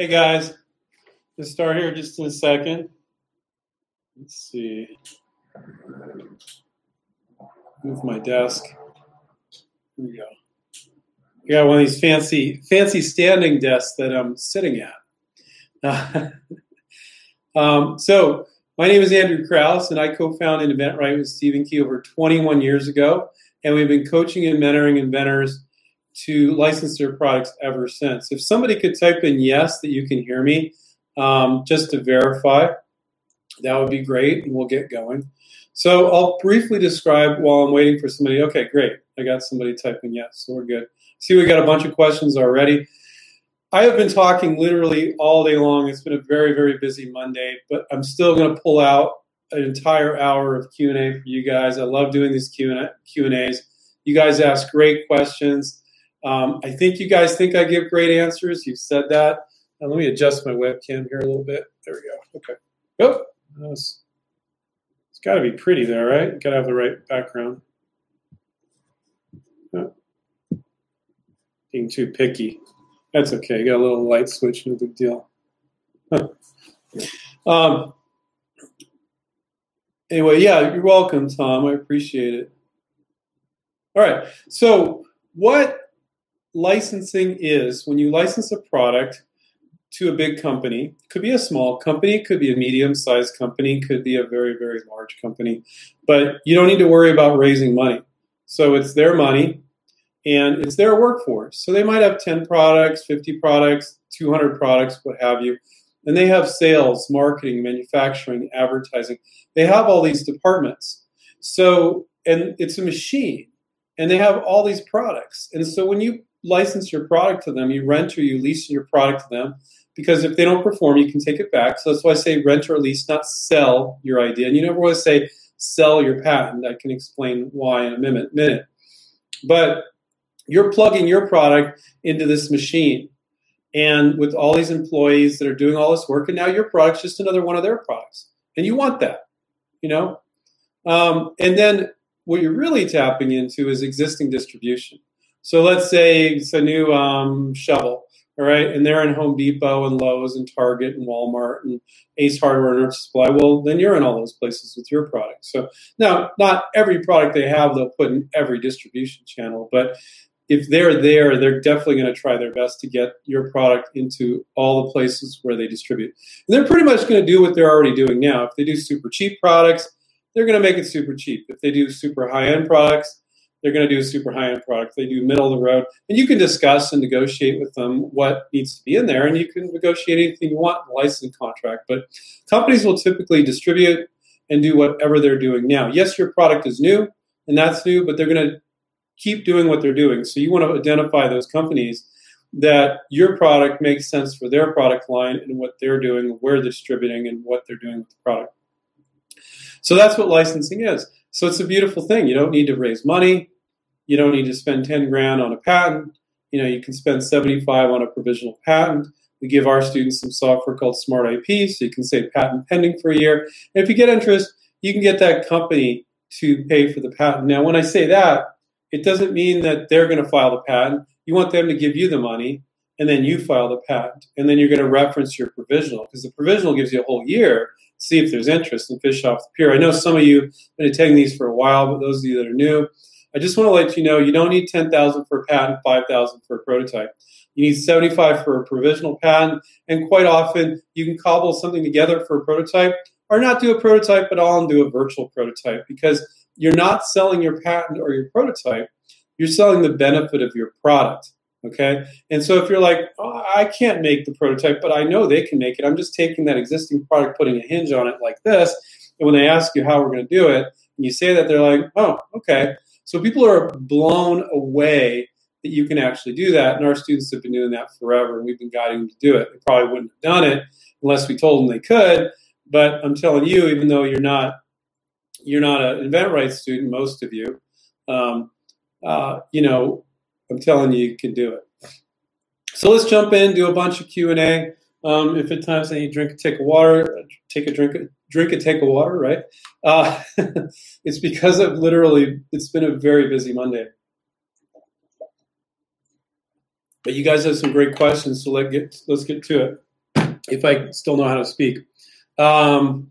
Hey guys, let's start here just in a second. Let's see. Move my desk. Here we go. I got one of these fancy, fancy standing desks that I'm sitting at. um, so, my name is Andrew Krauss, and I co-founded inventRight with Stephen Key over 21 years ago, and we've been coaching and mentoring inventors to license their products ever since. If somebody could type in yes that you can hear me, um, just to verify, that would be great, and we'll get going. So I'll briefly describe while I'm waiting for somebody. Okay, great. I got somebody typing yes, so we're good. See, we got a bunch of questions already. I have been talking literally all day long. It's been a very, very busy Monday, but I'm still going to pull out an entire hour of Q&A for you guys. I love doing these Q&As. You guys ask great questions. Um, I think you guys think I give great answers. You've said that. Now, let me adjust my webcam here a little bit. There we go. Okay. Oh, it's got to be pretty there, right? Got to have the right background. Oh. Being too picky. That's okay. Got a little light switch, no big deal. um, anyway, yeah, you're welcome, Tom. I appreciate it. All right. So, what licensing is when you license a product to a big company, could be a small company, could be a medium sized company, could be a very, very large company, but you don't need to worry about raising money. So it's their money and it's their workforce. So they might have 10 products, 50 products, 200 products, what have you. And they have sales, marketing, manufacturing, advertising. They have all these departments. So, and it's a machine and they have all these products. And so when you license your product to them, you rent or you lease your product to them because if they don't perform, you can take it back. So that's why I say rent or lease, not sell your idea. And you never want to say sell your patent. I can explain why in a minute. minute. But you're plugging your product into this machine. And with all these employees that are doing all this work, and now your product's just another one of their products. And you want that, you know? Um, and then what you're really tapping into is existing distribution. So let's say it's a new um, shovel, all right, and they're in Home Depot and Lowe's and Target and Walmart and Ace Hardware and Earth Supply. Well, then you're in all those places with your product. So now, not every product they have they'll put in every distribution channel, but if they're there, they're definitely going to try their best to get your product into all the places where they distribute. And they're pretty much going to do what they're already doing now. If they do super cheap products, they're going to make it super cheap. If they do super high end products, they're going to do a super high end product. They do middle of the road, and you can discuss and negotiate with them what needs to be in there, and you can negotiate anything you want in the license contract. But companies will typically distribute and do whatever they're doing now. Yes, your product is new, and that's new, but they're going to keep doing what they're doing. So you want to identify those companies that your product makes sense for their product line and what they're doing, where they're distributing, and what they're doing with the product. So that's what licensing is. So it's a beautiful thing. You don't need to raise money. You don't need to spend 10 grand on a patent. You know, you can spend 75 on a provisional patent. We give our students some software called Smart IP, so you can say patent pending for a year. And if you get interest, you can get that company to pay for the patent. Now, when I say that, it doesn't mean that they're going to file the patent. You want them to give you the money, and then you file the patent. And then you're going to reference your provisional, because the provisional gives you a whole year to see if there's interest and fish off the pier. I know some of you have been attending these for a while, but those of you that are new, I just want to let you know you don't need 10,000 for a patent, 5,000 for a prototype. You need 75 for a provisional patent, and quite often you can cobble something together for a prototype or not do a prototype at all and do a virtual prototype because you're not selling your patent or your prototype, you're selling the benefit of your product. Okay. And so if you're like, oh, I can't make the prototype, but I know they can make it, I'm just taking that existing product, putting a hinge on it like this. And when they ask you how we're going to do it, and you say that, they're like, oh, okay. So people are blown away that you can actually do that. And our students have been doing that forever, and we've been guiding them to do it. They probably wouldn't have done it unless we told them they could. But I'm telling you, even though you're not you're not an inventRight student, most of you, um, uh, you know, I'm telling you, you can do it. So let's jump in, do a bunch of Q and A. Um, if at times I need drink take of water, take a drink, drink a take of water, right? Uh, it's because of literally, it's been a very busy Monday. But you guys have some great questions, so let get let's get to it. if I still know how to speak. Um,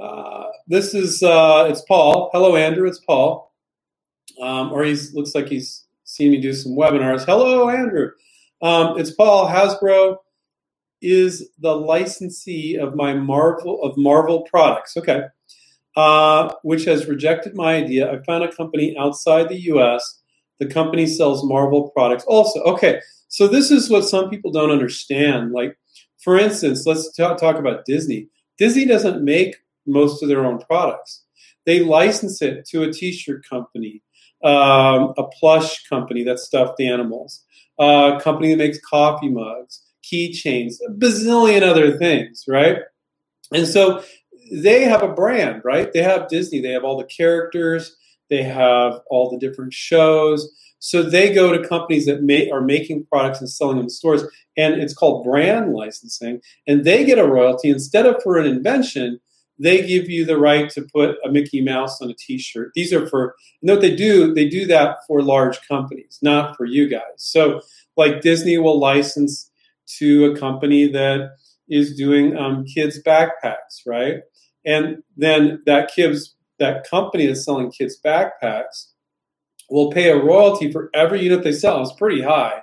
uh, this is uh, it's Paul. Hello, Andrew. It's Paul. Um, or he looks like he's seen me do some webinars. Hello, Andrew. Um, it's Paul. Hasbro is the licensee of my Marvel of Marvel products. Okay, uh, which has rejected my idea. I found a company outside the U.S. The company sells Marvel products also. Okay, so this is what some people don't understand. Like, for instance, let's talk, talk about Disney. Disney doesn't make most of their own products. They license it to a T-shirt company, um, a plush company that stuffed animals, a company that makes coffee mugs, keychains, a bazillion other things, right? And so they have a brand, right? They have Disney. They have all the characters. They have all the different shows. So they go to companies that may, are making products and selling them in stores, and it's called brand licensing. And they get a royalty instead of for an invention they give you the right to put a Mickey Mouse on a T-shirt. These are for know what they do. They do that for large companies, not for you guys. So, like Disney will license to a company that is doing um, kids backpacks, right? And then that kids that company that's selling kids backpacks will pay a royalty for every unit they sell. It's pretty high.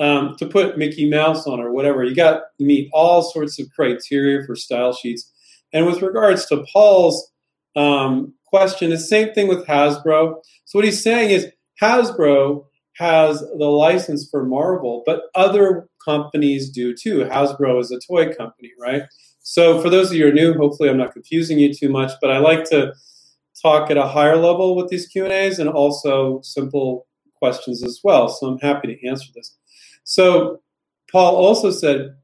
Um, to put Mickey Mouse on or whatever, you got to meet all sorts of criteria for style sheets and with regards to Paul's um, question, the same thing with Hasbro. So what he's saying is Hasbro has the license for Marvel, but other companies do too. Hasbro is a toy company, right? So for those of you who are new, hopefully I'm not confusing you too much, but I like to talk at a higher level with these Q&As and also simple questions as well. So I'm happy to answer this. So Paul also said,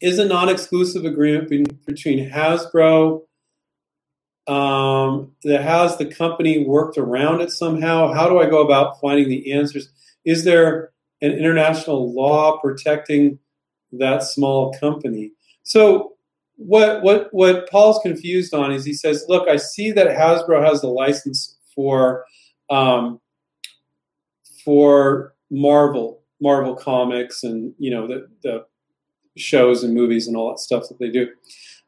is a non-exclusive agreement between Hasbro um, that has the company worked around it somehow? How do I go about finding the answers? Is there an international law protecting that small company? So what what what Paul's confused on is he says, look, I see that Hasbro has the license for um, for Marvel, Marvel Comics, and you know the the shows and movies and all that stuff that they do.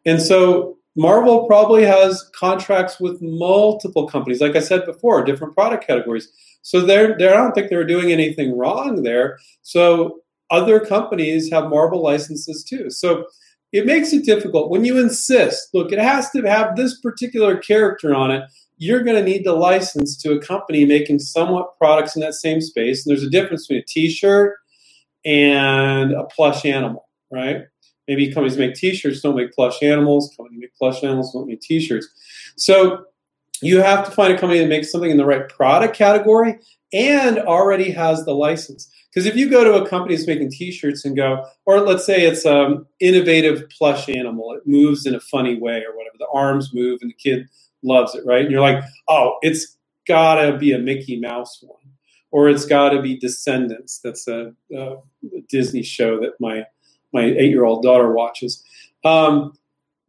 And so Marvel probably has contracts with multiple companies, like I said before, different product categories. So they're, they're, I don't think they're doing anything wrong there. So other companies have Marvel licenses too. So it makes it difficult when you insist, look, it has to have this particular character on it. You're going to need the license to a company making somewhat products in that same space. And there's a difference between a t shirt and a plush animal right? Maybe companies make T-shirts, don't make plush animals. Companies make plush animals, don't make T-shirts. So you have to find a company that makes something in the right product category and already has the license. Because if you go to a company that's making T-shirts and go, or let's say it's um innovative plush animal, it moves in a funny way or whatever. The arms move and the kid loves it, right? And you're like, oh, it's gotta be a Mickey Mouse one, or it's gotta be Descendants. That's a, a Disney show that my my eight year old daughter watches. Um,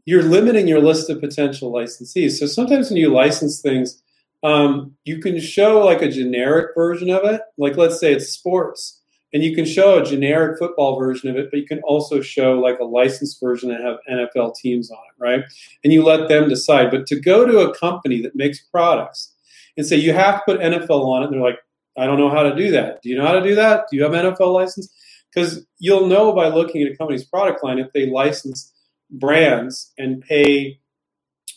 you're limiting your list of potential licensees. So sometimes when you license things, um, you can show like a generic version of it. Like let's say it's sports, and you can show a generic football version of it, but you can also show like a licensed version that have NFL teams on it, right? And you let them decide. But to go to a company that makes products and say you have to put NFL on it, they're like, I don't know how to do that. Do you know how to do that? Do you have an NFL license? Because you'll know by looking at a company's product line if they license brands and pay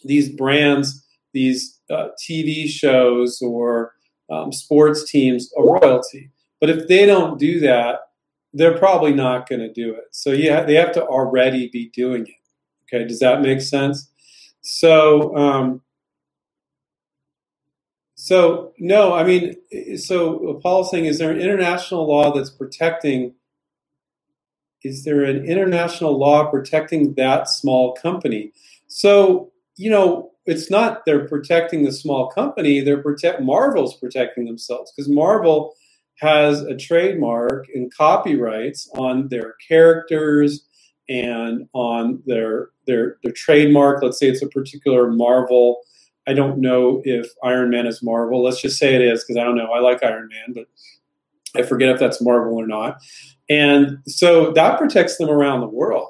these brands these uh, TV shows or um, sports teams a royalty. But if they don't do that, they're probably not going to do it. So yeah, they have to already be doing it. Okay, does that make sense? So, um, so no, I mean, so Paul's saying, is there an international law that's protecting is there an international law protecting that small company? So, you know, it's not they're protecting the small company, they're protect Marvel's protecting themselves because Marvel has a trademark and copyrights on their characters and on their their their trademark. Let's say it's a particular Marvel. I don't know if Iron Man is Marvel. Let's just say it is because I don't know. I like Iron Man, but I forget if that's Marvel or not. And so that protects them around the world.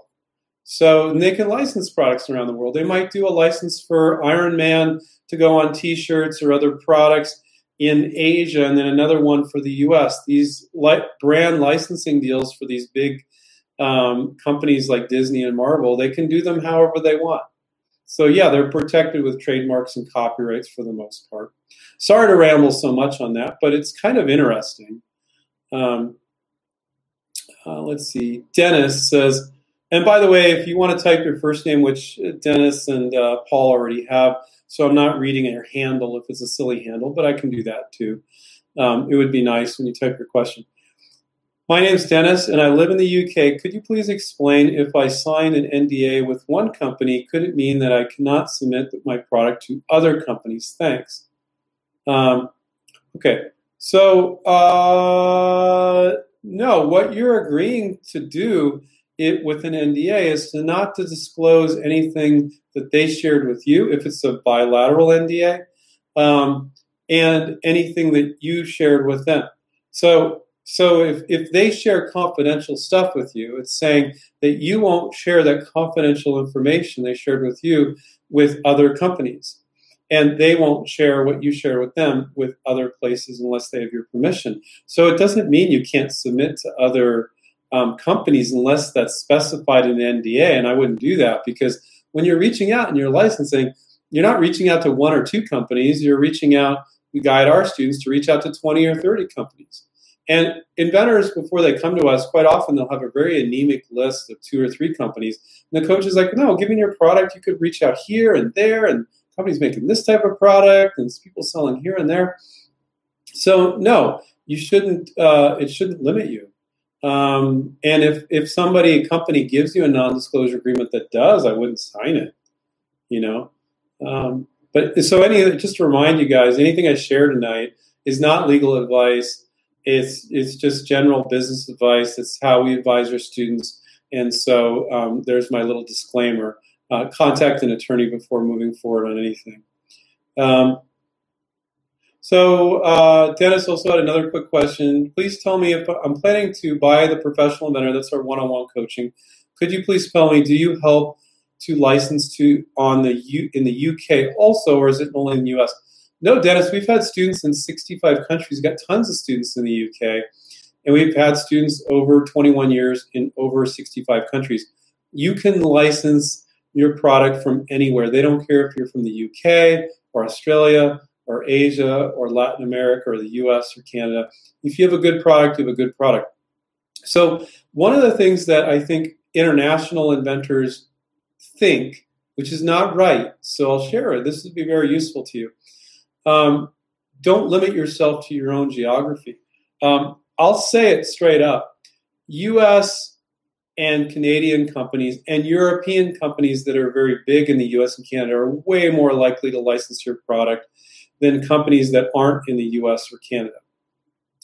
So they can license products around the world. They might do a license for Iron Man to go on T-shirts or other products in Asia, and then another one for the U.S. These li- brand licensing deals for these big um, companies like Disney and Marvel, they can do them however they want. So yeah, they're protected with trademarks and copyrights for the most part. Sorry to ramble so much on that, but it's kind of interesting. Um, uh, let's see. Dennis says, and by the way, if you want to type your first name, which Dennis and uh, Paul already have, so I'm not reading your handle if it's a silly handle, but I can do that too. Um, it would be nice when you type your question. My name is Dennis, and I live in the UK. Could you please explain if I sign an NDA with one company, could it mean that I cannot submit my product to other companies? Thanks. Um, okay, so uh, no, what you're agreeing to do it with an NDA is to not to disclose anything that they shared with you if it's a bilateral NDA, um, and anything that you shared with them. So so if, if they share confidential stuff with you, it's saying that you won't share that confidential information they shared with you with other companies. And they won't share what you share with them with other places unless they have your permission. So it doesn't mean you can't submit to other um, companies unless that's specified in the NDA. And I wouldn't do that because when you're reaching out and you're licensing, you're not reaching out to one or two companies, you're reaching out, we guide our students to reach out to 20 or 30 companies. And inventors, before they come to us, quite often they'll have a very anemic list of two or three companies. And the coach is like, no, given your product, you could reach out here and there, and companies making this type of product, and people selling here and there. So no, you shouldn't. Uh, it shouldn't limit you. Um, and if if somebody, a company, gives you a non-disclosure agreement that does, I wouldn't sign it. You know. Um, but so any, just to remind you guys, anything I share tonight is not legal advice it's it's just general business advice. It's how we advise our students. And so um, there's my little disclaimer. Uh, contact an attorney before moving forward on anything. Um, so uh, Dennis also had another quick question. Please tell me if I'm planning to buy the professional inventor. That's our one-on-one coaching. Could you please tell me? Do you help to license to on the U, in the UK also, or is it only in the US? No, Dennis, we've had students in 65 countries, we've got tons of students in the UK, and we've had students over 21 years in over 65 countries. You can license your product from anywhere. They don't care if you're from the UK or Australia or Asia or Latin America or the US or Canada. If you have a good product, you have a good product. So, one of the things that I think international inventors think, which is not right, so I'll share it. This would be very useful to you um, don't limit yourself to your own geography. Um, I'll say it straight up US and Canadian companies and European companies that are very big in the US and Canada are way more likely to license your product than companies that aren't in the US or Canada.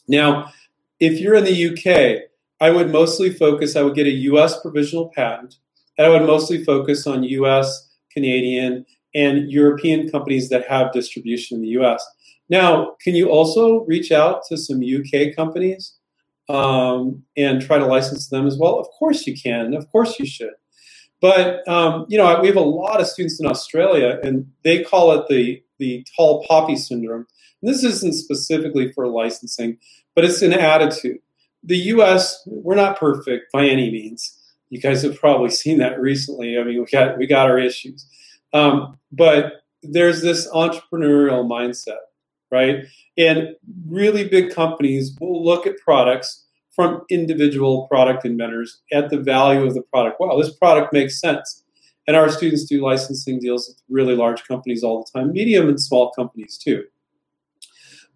Now, if you're in the UK, I would mostly focus, I would get a US provisional patent, and I would mostly focus on US, Canadian, and European companies that have distribution in the US. Now, can you also reach out to some UK companies um, and try to license them as well? Of course you can. Of course you should. But um, you know, we have a lot of students in Australia, and they call it the the tall poppy syndrome. And this isn't specifically for licensing, but it's an attitude. The U.S. we're not perfect by any means. You guys have probably seen that recently. I mean, we got we got our issues. Um, but there's this entrepreneurial mindset, right? And really big companies will look at products from individual product inventors at the value of the product. Wow, this product makes sense. And our students do licensing deals with really large companies all the time, medium and small companies too.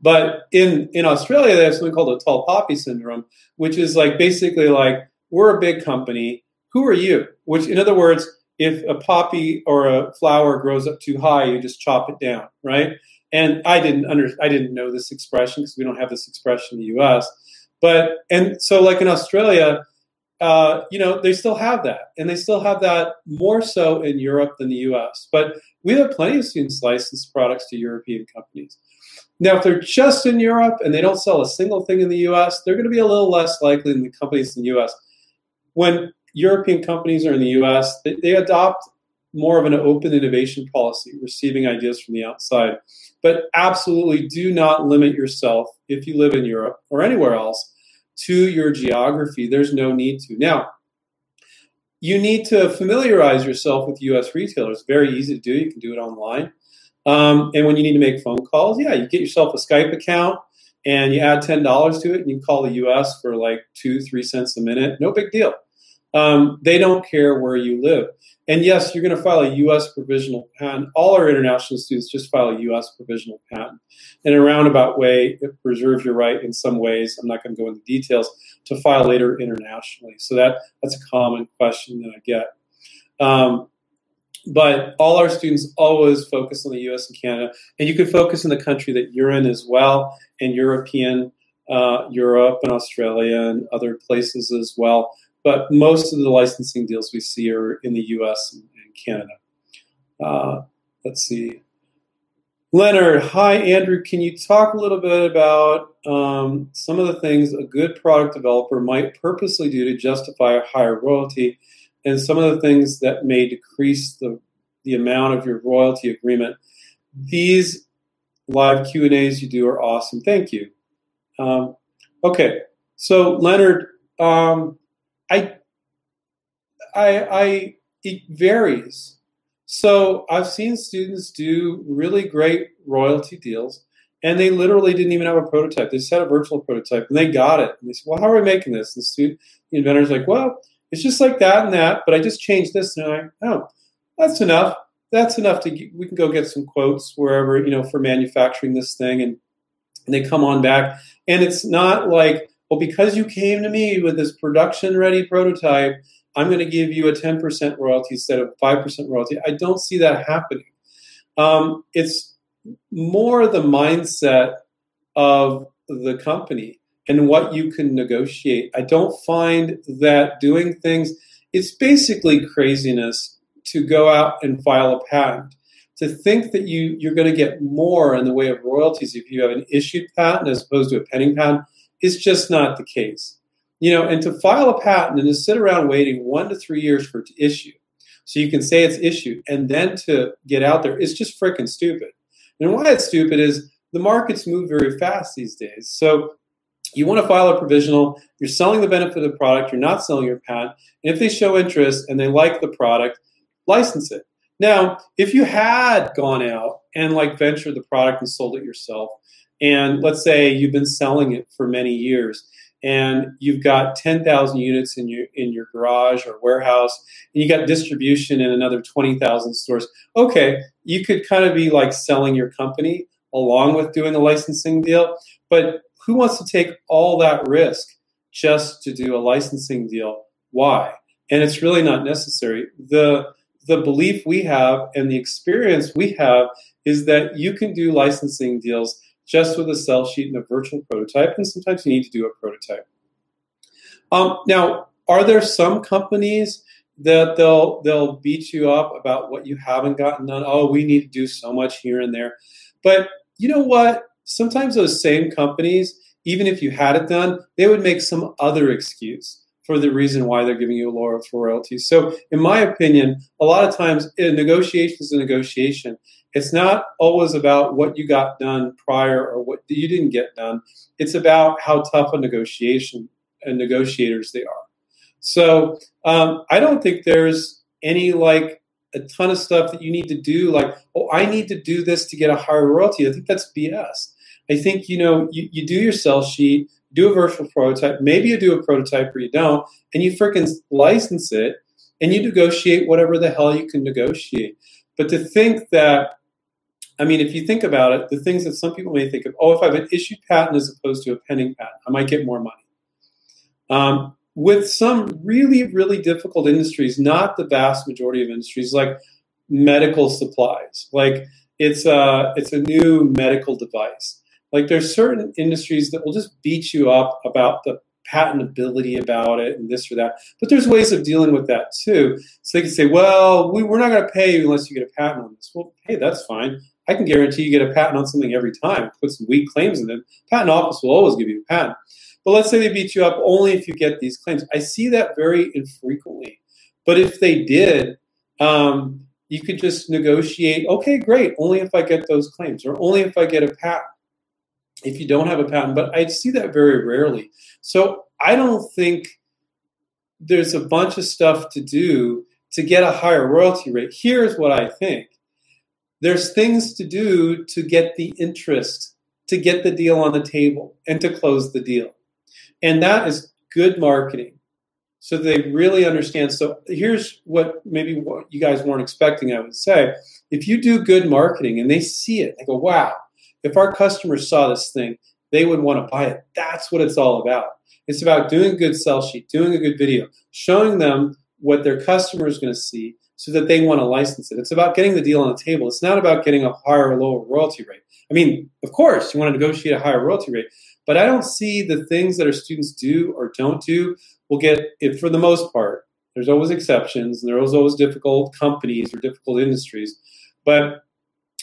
But in, in Australia, they have something called a tall poppy syndrome, which is like basically like, we're a big company. Who are you? Which, in other words, if a poppy or a flower grows up too high, you just chop it down, right? And I didn't under I didn't know this expression because we don't have this expression in the U.S. But and so like in Australia, uh, you know, they still have that, and they still have that more so in Europe than the U.S. But we have plenty of students license products to European companies. Now, if they're just in Europe and they don't sell a single thing in the U.S., they're going to be a little less likely than the companies in the U.S. When European companies are in the US, they, they adopt more of an open innovation policy, receiving ideas from the outside. But absolutely do not limit yourself if you live in Europe or anywhere else to your geography. There's no need to. Now, you need to familiarize yourself with US retailers. Very easy to do. You can do it online. Um, and when you need to make phone calls, yeah, you get yourself a Skype account and you add $10 to it and you call the US for like two, three cents a minute. No big deal. Um, they don't care where you live. And yes, you're going to file a U.S. provisional patent. All our international students just file a U.S. provisional patent. In a roundabout way, it preserves your right in some ways. I'm not going to go into details to file later internationally. So that that's a common question that I get. Um, but all our students always focus on the U.S. and Canada, and you can focus in the country that you're in as well, and European, uh, Europe and Australia and other places as well but most of the licensing deals we see are in the U.S. and, Canada. Uh, let's see. Leonard, hi Andrew. Can you talk a little bit about um, some of the things a good product developer might purposely do to justify a higher royalty, and some of the things that may decrease the the amount of your royalty agreement? These live Q and A's you do are awesome. Thank you. Um, okay, so Leonard, um, I, I, I, it varies. So I've seen students do really great royalty deals, and they literally didn't even have a prototype. They had a virtual prototype, and they got it. And they said, "Well, how are we making this?" And the student, the inventor's like, "Well, it's just like that and that, but I just changed this." And like, "Oh, that's enough. That's enough to get, we can go get some quotes wherever you know for manufacturing this thing." And, and they come on back, and it's not like well, because you came to me with this production ready prototype, I'm going to give you a 10% royalty instead of 5% royalty. I don't see that happening. Um, it's more the mindset of the company and what you can negotiate. I don't find that doing things, it's basically craziness to go out and file a patent. To think that you, you're going to get more in the way of royalties if you have an issued patent as opposed to a pending patent is just not the case. You know, and to file a patent and to sit around waiting one to three years for it to issue, so you can say it's issued, and then to get out there is just freaking stupid. And why it's stupid is the markets move very fast these days. So you want to file a provisional, you're selling the benefit of the product, you're not selling your patent. And if they show interest and they like the product, license it. Now, if you had gone out and like ventured the product and sold it yourself, and let's say you've been selling it for many years and you've got 10,000 units in your in your garage or warehouse and you got distribution in another 20,000 stores. Okay, you could kind of be like selling your company along with doing a licensing deal, but who wants to take all that risk just to do a licensing deal? Why? And it's really not necessary. The the belief we have and the experience we have is that you can do licensing deals just with a sell sheet and a virtual prototype, and sometimes you need to do a prototype. Um, now, are there some companies that they'll they'll beat you up about what you haven't gotten done? Oh, we need to do so much here and there. But you know what? Sometimes those same companies, even if you had it done, they would make some other excuse for the reason why they're giving you a lower royalty. So, in my opinion, a lot of times a negotiation is a negotiation, it's not always about what you got done prior or what you didn't get done. It's about how tough a negotiation and negotiators they are. So um, I don't think there's any like a ton of stuff that you need to do. Like, oh, I need to do this to get a higher royalty. I think that's BS. I think you know you, you do your sell sheet, do a virtual prototype. Maybe you do a prototype or you don't, and you freaking license it, and you negotiate whatever the hell you can negotiate. But to think that I mean, if you think about it, the things that some people may think of, oh, if I have an issued patent as opposed to a pending patent, I might get more money. Um, with some really, really difficult industries, not the vast majority of industries, like medical supplies, like it's a, it's a new medical device. Like there's certain industries that will just beat you up about the patentability about it and this or that. But there's ways of dealing with that too. So they can say, well, we, are not going to pay you unless you get a patent on this. Well, hey, that's fine. I can guarantee you get a patent on something every time. Put some weak claims in it. Patent office will always give you a patent. but let's say they beat you up only if you get these claims. I see that very infrequently. But if they did, um, you could just negotiate, okay, great, only if I get those claims or only if I get a patent. If you don't have a patent, but I see that very rarely. So I don't think there's a bunch of stuff to do to get a higher royalty rate. Here's what I think there's things to do to get the interest, to get the deal on the table, and to close the deal. And that is good marketing. So they really understand. So here's what maybe what you guys weren't expecting, I would say. If you do good marketing and they see it, they go, wow, if our customers saw this thing, they would want to buy it. That's what it's all about. It's about doing a good sell sheet, doing a good video, showing them what their customer is going to see so that they want to license it. It's about getting the deal on the table. It's not about getting a higher or lower royalty rate. I mean, of course, you want to negotiate a higher royalty rate, but I don't see the things that our students do or don't do will get it for the most part. There's always exceptions, and there's always difficult companies or difficult industries, but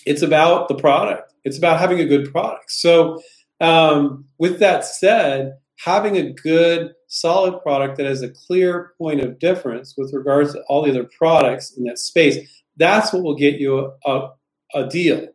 it's about the product. It's about having a good product. So, um, with that said, having a good, solid product that has a clear point of difference with regards to all the other products in that space, that's what will get you a, a, a deal.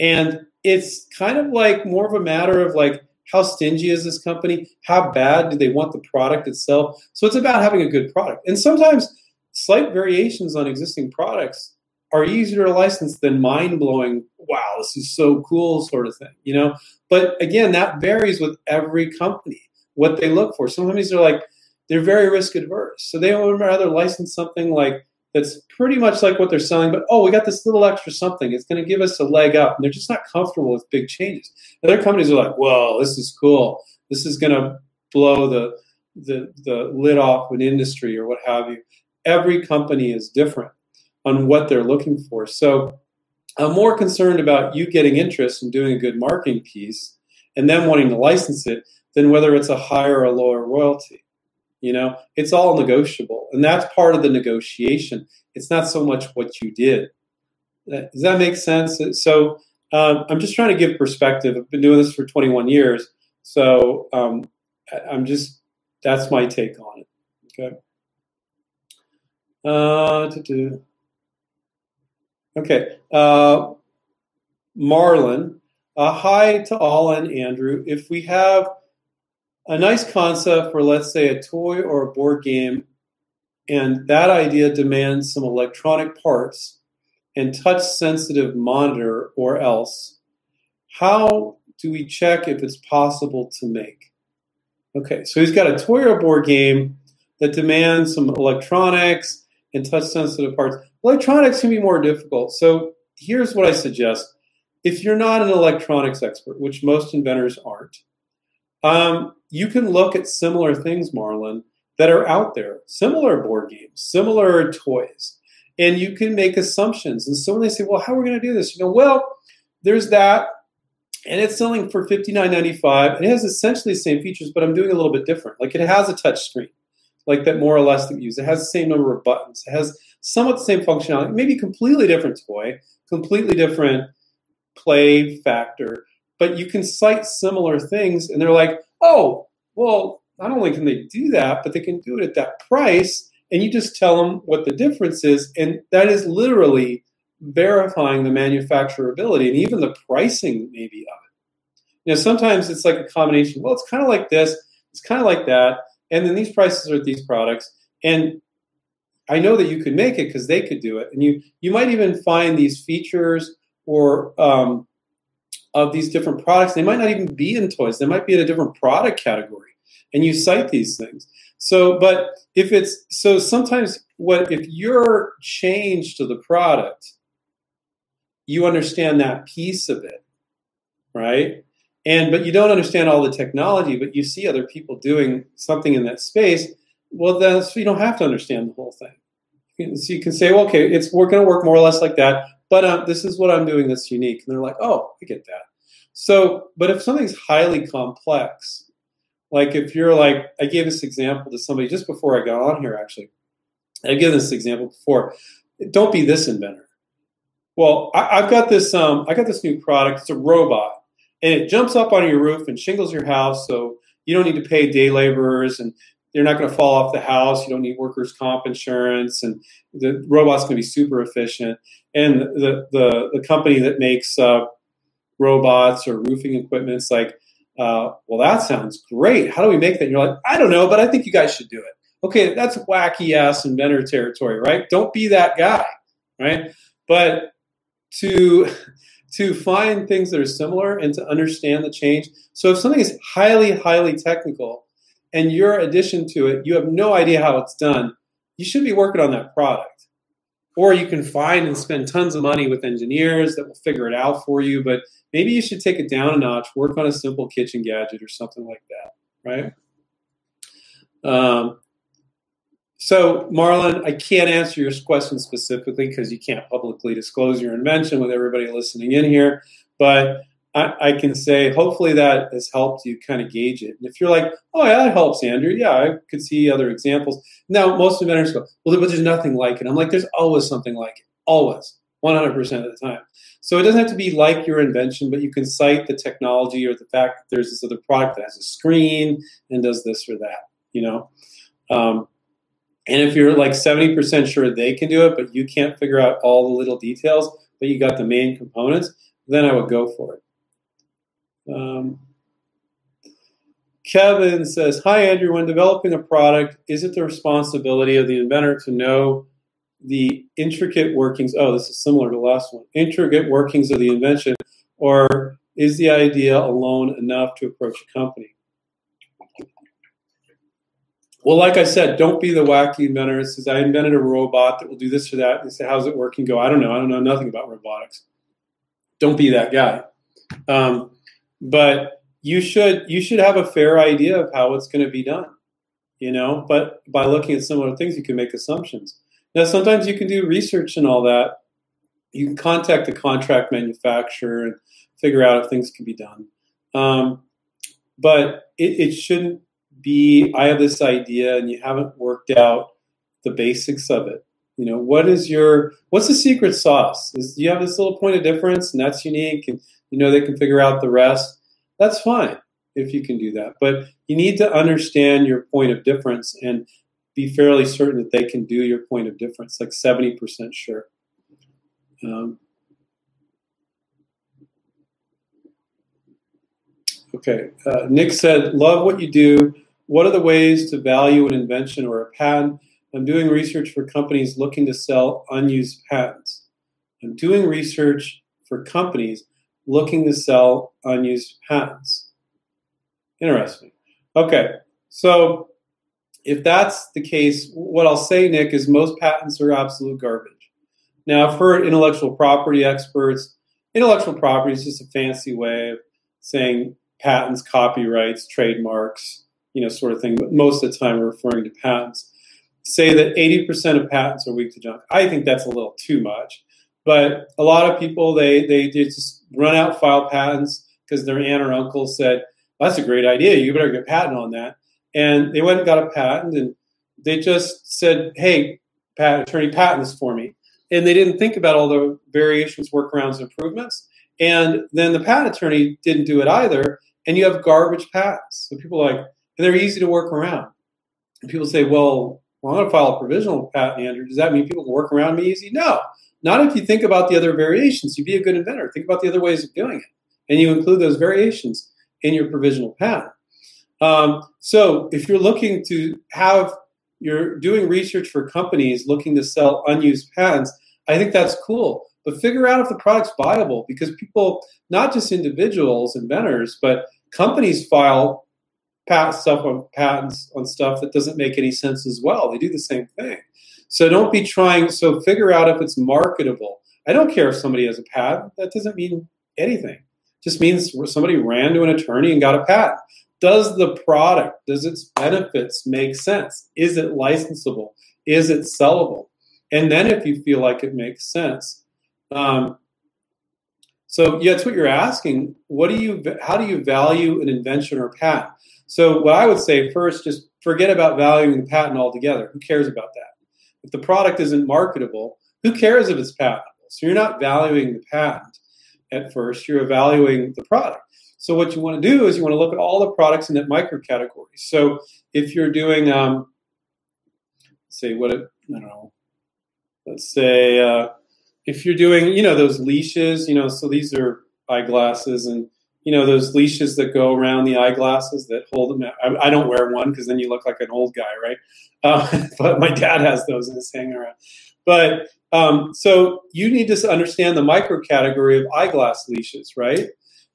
And it's kind of like more of a matter of like, how stingy is this company? How bad do they want the product itself? So it's about having a good product. And sometimes slight variations on existing products are easier to license than mind blowing, wow, this is so cool sort of thing, you know? But again, that varies with every company, what they look for. Some companies are like, they're very risk adverse. So they would rather license something like that's pretty much like what they're selling, but oh, we got this little extra something. It's going to give us a leg up. And they're just not comfortable with big changes. Other companies are like, whoa, this is cool. This is going to blow the, the, the lid off an industry or what have you. Every company is different on what they're looking for. So I'm more concerned about you getting interest in doing a good marketing piece and then wanting to license it than whether it's a higher or lower royalty. You know, it's all negotiable, and that's part of the negotiation. It's not so much what you did. Does that make sense? So um, I'm just trying to give perspective. I've been doing this for 21 years, so um, I'm just that's my take on it. Okay. Uh, okay. Uh, Marlon, uh, hi to all and Andrew. If we have a nice concept for, let's say, a toy or a board game, and that idea demands some electronic parts and touch sensitive monitor or else, how do we check if it's possible to make? Okay, so he's got a toy or board game that demands some electronics and touch sensitive parts. Electronics can be more difficult. So here's what I suggest. If you're not an electronics expert, which most inventors aren't, um, you can look at similar things, Marlon, that are out there, similar board games, similar toys, and you can make assumptions. And so when they say, well, how are we going to do this? You know, well, there's that, and it's selling for $59.95. and It has essentially the same features, but I'm doing a little bit different. Like it has a touch screen, like that more or less that we use. It has the same number of buttons. It has somewhat the same functionality, maybe completely different toy, completely different play factor, but you can cite similar things, and they're like, oh, well, not only can they do that, but they can do it at that price. And you just tell them what the difference is. And that is literally verifying the manufacturability and even the pricing, maybe, of it. Know, sometimes it's like a combination. Well, it's kind of like this, it's kind of like that. And then these prices are these products. And I know that you could make it because they could do it. And you, you might even find these features or um, of these different products. They might not even be in toys. They might be in a different product category. And you cite these things. So, but if it's so sometimes what if you're changed to the product, you understand that piece of it, right? And but you don't understand all the technology, but you see other people doing something in that space. Well, then you don't have to understand the whole thing. So you can say, well, okay, it's we're going to work more or less like that. But uh, this is what I'm doing that's unique. And they're like, oh, I get that. So, but if something's highly complex, like if you're like, I gave this example to somebody just before I got on here, actually. I gave this example before. Don't be this inventor. Well, I, have got this. Um, I got this new product. It's a robot, and it jumps up on your roof and shingles your house, so you don't need to pay day laborers and they're not going to fall off the house. You don't need workers' comp insurance, and the robot's going to be super efficient. And the the, the company that makes uh, robots or roofing equipment's like, uh, well, that sounds great. How do we make that? And you're like, I don't know, but I think you guys should do it. Okay, that's wacky ass inventor territory, right? Don't be that guy, right? But to to find things that are similar and to understand the change. So if something is highly, highly technical and your addition to it, you have no idea how it's done, you should be working on that product. Or you can find and spend tons of money with engineers that will figure it out for you, but maybe you should take it down a notch, work on a simple kitchen gadget or something like that, right? Um, so, Marlon, I can't answer your question specifically because you can't publicly disclose your invention with everybody listening in here. But I, I, can say, hopefully, that has helped you kind of gauge it. And if you're like, oh, yeah, that helps, Andrew. Yeah, I could see other examples. Now, most inventors go, well, but there's nothing like it. I'm like, there's always something like it, always, 100% of the time. So it doesn't have to be like your invention, but you can cite the technology or the fact that there's this other product that has a screen and does this or that, you know? Um, and if you're like 70% sure they can do it, but you can't figure out all the little details, but you got the main components, then I would go for it. Um, Kevin says, Hi, Andrew. When developing a product, is it the responsibility of the inventor to know the intricate workings? Oh, this is similar to the last one. Intricate workings of the invention, or is the idea alone enough to approach a company? Well, like I said, don't be the wacky inventor. It says I invented a robot that will do this or that. And say, how's it working? Go, I don't know. I don't know nothing about robotics. Don't be that guy. Um, but you should you should have a fair idea of how it's going to be done. You know, but by looking at similar things, you can make assumptions. Now, sometimes you can do research and all that. You can contact the contract manufacturer and figure out if things can be done. Um, but it, it shouldn't be I have this idea and you haven't worked out the basics of it. You know, what is your what's the secret sauce? Is you have this little point of difference and that's unique and you know they can figure out the rest. That's fine if you can do that. But you need to understand your point of difference and be fairly certain that they can do your point of difference, like 70% sure. Um, okay. Uh, Nick said, Love what you do. What are the ways to value an invention or a patent? I'm doing research for companies looking to sell unused patents. I'm doing research for companies looking to sell unused patents. Interesting. Okay, so if that's the case, what I'll say, Nick, is most patents are absolute garbage. Now, I've heard intellectual property experts, intellectual property is just a fancy way of saying patents, copyrights, trademarks, you know, sort of thing, but most of the time we're referring to patents, say that 80% of patents are weak to junk. I think that's a little too much. But a lot of people, they, they, they just run out file patents because their aunt or uncle said, that's a great idea. You better get a patent on that. And they went and got a patent and they just said, hey, patent attorney, patents for me. And they didn't think about all the variations, workarounds, improvements. And then the patent attorney didn't do it either. And you have garbage patents. So people are like, and they're easy to work around. And people say, well, well I'm going to file a provisional patent, Andrew. Does that mean people can work around me easy? No, not if you think about the other variations. You'd be a good inventor. Think about the other ways of doing it. And you include those variations in your provisional patent. Um, so if you're looking to have, you're doing research for companies looking to sell unused patents, I think that's cool. But figure out if the product's viable because people, not just individuals, inventors, but companies file stuff on patents on stuff that doesn't make any sense as well. They do the same thing. So don't be trying. So figure out if it's marketable. I don't care if somebody has a patent. That doesn't mean anything. It just means somebody ran to an attorney and got a patent. Does the product, does its benefits make sense? Is it licensable? Is it sellable? And then if you feel like it makes sense, um, so yeah, that's what you're asking. What do you? How do you value an invention or patent? So what I would say first, just forget about valuing the patent altogether. Who cares about that? If the product isn't marketable, who cares if it's patentable? So you're not valuing the patent at first, you're evaluating the product. So what you want to do is you want to look at all the products in that micro category. So if you're doing, um, say what it, I don't know, let's say uh, if you're doing, you know, those leashes, you know, so these are eyeglasses and you know those leashes that go around the eyeglasses that hold them. I, I don't wear one because then you look like an old guy, right? Uh, but my dad has those and it's hanging around. But um, so you need to understand the micro category of eyeglass leashes, right?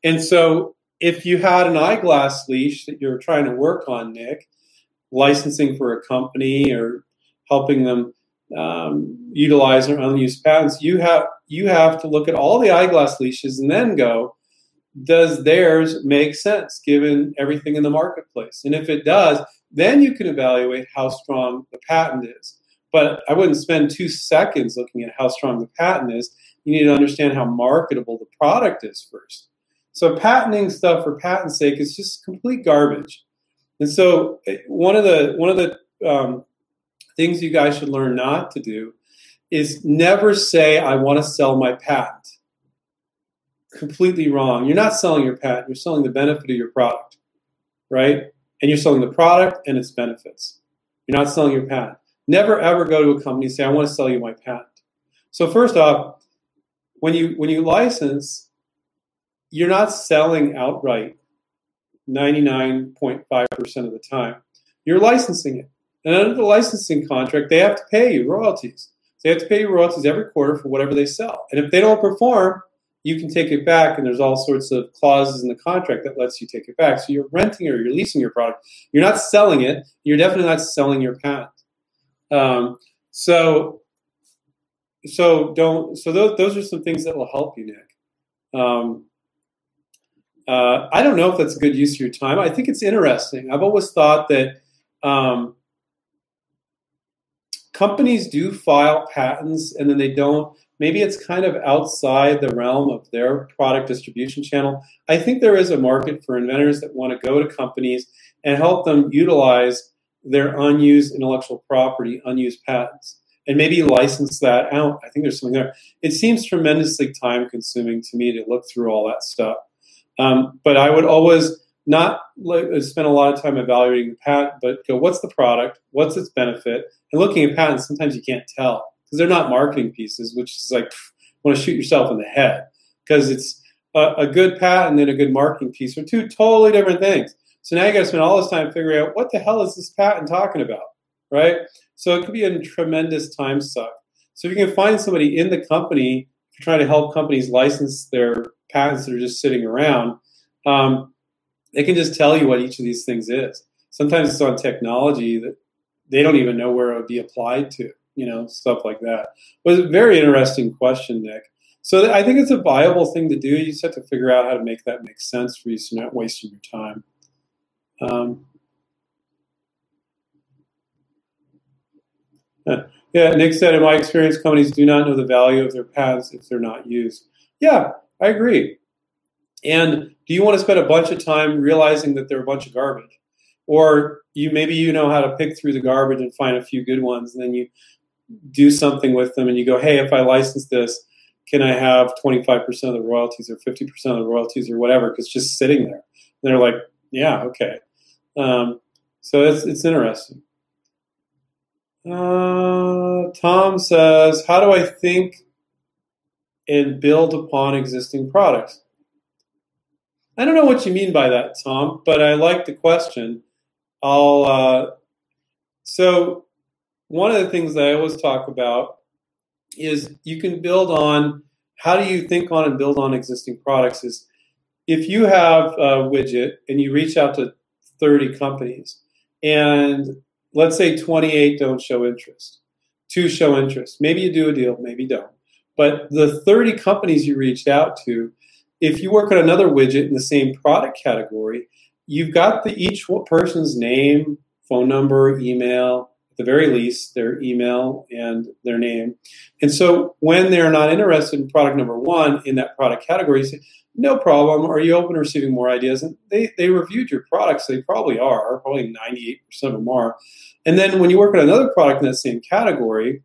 And so if you had an eyeglass leash that you're trying to work on, Nick, licensing for a company or helping them um, utilize their unused patents, you have you have to look at all the eyeglass leashes and then go, does theirs make sense given everything in the marketplace? And if it does, then you can evaluate how strong the patent is. But I wouldn't spend two seconds looking at how strong the patent is. You need to understand how marketable the product is first. So patenting stuff for patent's sake is just complete garbage. And so eh, one of the one of the um, things you guys should learn not to do is never say I want to sell my patent. Completely wrong. You're not selling your patent. You're selling the benefit of your product, right? And you're selling the product and its benefits. You're not selling your patent. Never ever go to a company and say I want to sell you my patent. So first off, when you when you license, you're not selling outright 99.5% of the time. You're licensing it. And under the licensing contract, they have to pay you royalties. They have to pay you royalties every quarter for whatever they sell. And if they don't perform, you can take it back, and there's all sorts of clauses in the contract that lets you take it back. So you're renting or you're leasing your product. You're not selling it. You're definitely not selling your patent. Um, so, so don't. So those those are some things that will help you, Nick. Um, uh, I don't know if that's a good use of your time. I think it's interesting. I've always thought that um, companies do file patents and then they don't. Maybe it's kind of outside the realm of their product distribution channel. I think there is a market for inventors that want to go to companies and help them utilize their unused intellectual property, unused patents, and maybe license that out. I think there's something there. It seems tremendously time consuming to me to look through all that stuff. Um, but I would always not spend a lot of time evaluating the patent, but go, what's the product? What's its benefit? And looking at patents, sometimes you can't tell because they're not marketing pieces, which is like, want to shoot yourself in the head because it's a, a, good patent and a good marketing piece are two totally different things. So now you got to spend all this time figuring out what the hell is this patent talking about, right? So it could be a tremendous time suck. So if you can find somebody in the company trying to help companies license their patents that are just sitting around, um, they can just tell you what each of these things is. Sometimes it's on technology that they don't even know where it would be applied to, you know, stuff like that. But it's a very interesting question, Nick. So I think it's a viable thing to do. You just have to figure out how to make that make sense for you so you're not wasting your time. Um, yeah, Nick said, in my experience, companies do not know the value of their patents if they're not used. Yeah, I agree. And do you want to spend a bunch of time realizing that they're a bunch of garbage? Or you maybe you know how to pick through the garbage and find a few good ones, and then you do something with them and you go, hey, if I license this, can I have 25% of the royalties or 50% of the royalties or whatever? Because it's just sitting there. And they're like, yeah, okay. Um, so it's, it's interesting. Uh, Tom says, how do I think and build upon existing products? I don't know what you mean by that, Tom, but I like the question. I'll uh, so one of the things that I always talk about is you can build on how do you think on and build on existing products is if you have a widget and you reach out to 30 companies and let's say 28 don't show interest two show interest maybe you do a deal maybe don't. But the 30 companies you reached out to if you work on another widget in the same product category, you've got the each person's name, phone number, email, at the very least, their email and their name. And so when they're not interested in product number one in that product category, say, no problem. Are you open to receiving more ideas? And they, they reviewed your products. They probably are. Probably 98% of them are. And then when you work on another product in that same category,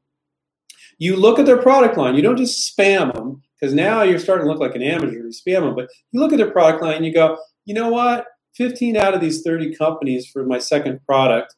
you look at their product line. You don't just spam them. because now you're starting to look like an amateur, you spam them. But you look at their product line and you go, you know what? 15 out of these 30 companies for my second product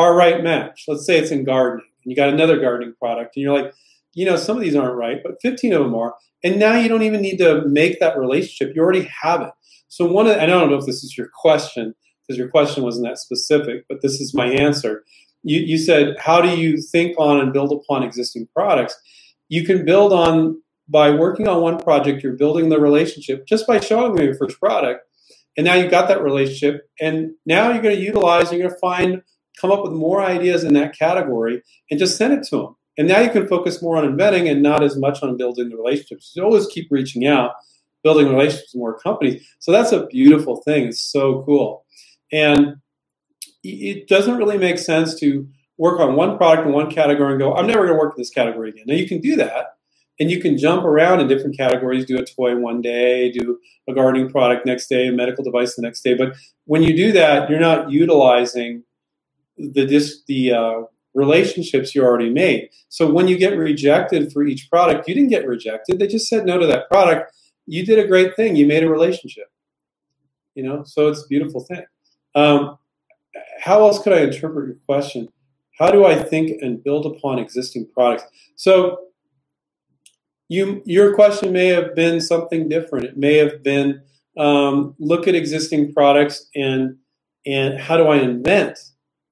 are right match. Let's say it's in gardening, and you got another gardening product, and you're like, you know, some of these aren't right, but 15 of them are. And now you don't even need to make that relationship. You already have it. So one of, I don't know if this is your question, because your question wasn't that specific, but this is my answer. You, you said, how do you think on and build upon existing products? You can build on by working on one project, you're building the relationship just by showing them your first product. And now you've got that relationship. And now you're going to utilize, you're going to find, come up with more ideas in that category and just send it to them. And now you can focus more on inventing and not as much on building the relationships. You always keep reaching out, building relationships with more companies. So that's a beautiful thing. It's so cool. And it doesn't really make sense to work on one product in one category and go, I'm never going to work in this category again. Now you can do that and you can jump around in different categories do a toy one day do a gardening product next day a medical device the next day but when you do that you're not utilizing the this the uh, relationships you already made. So when you get rejected for each product you didn't get rejected. They just said no to that product. You did a great thing. You made a relationship. You know? So it's a beautiful thing. Um, how else could i interpret your question? How do i think and build upon existing products? So you your question may have been something different. It may have been um, look at existing products and and how do I invent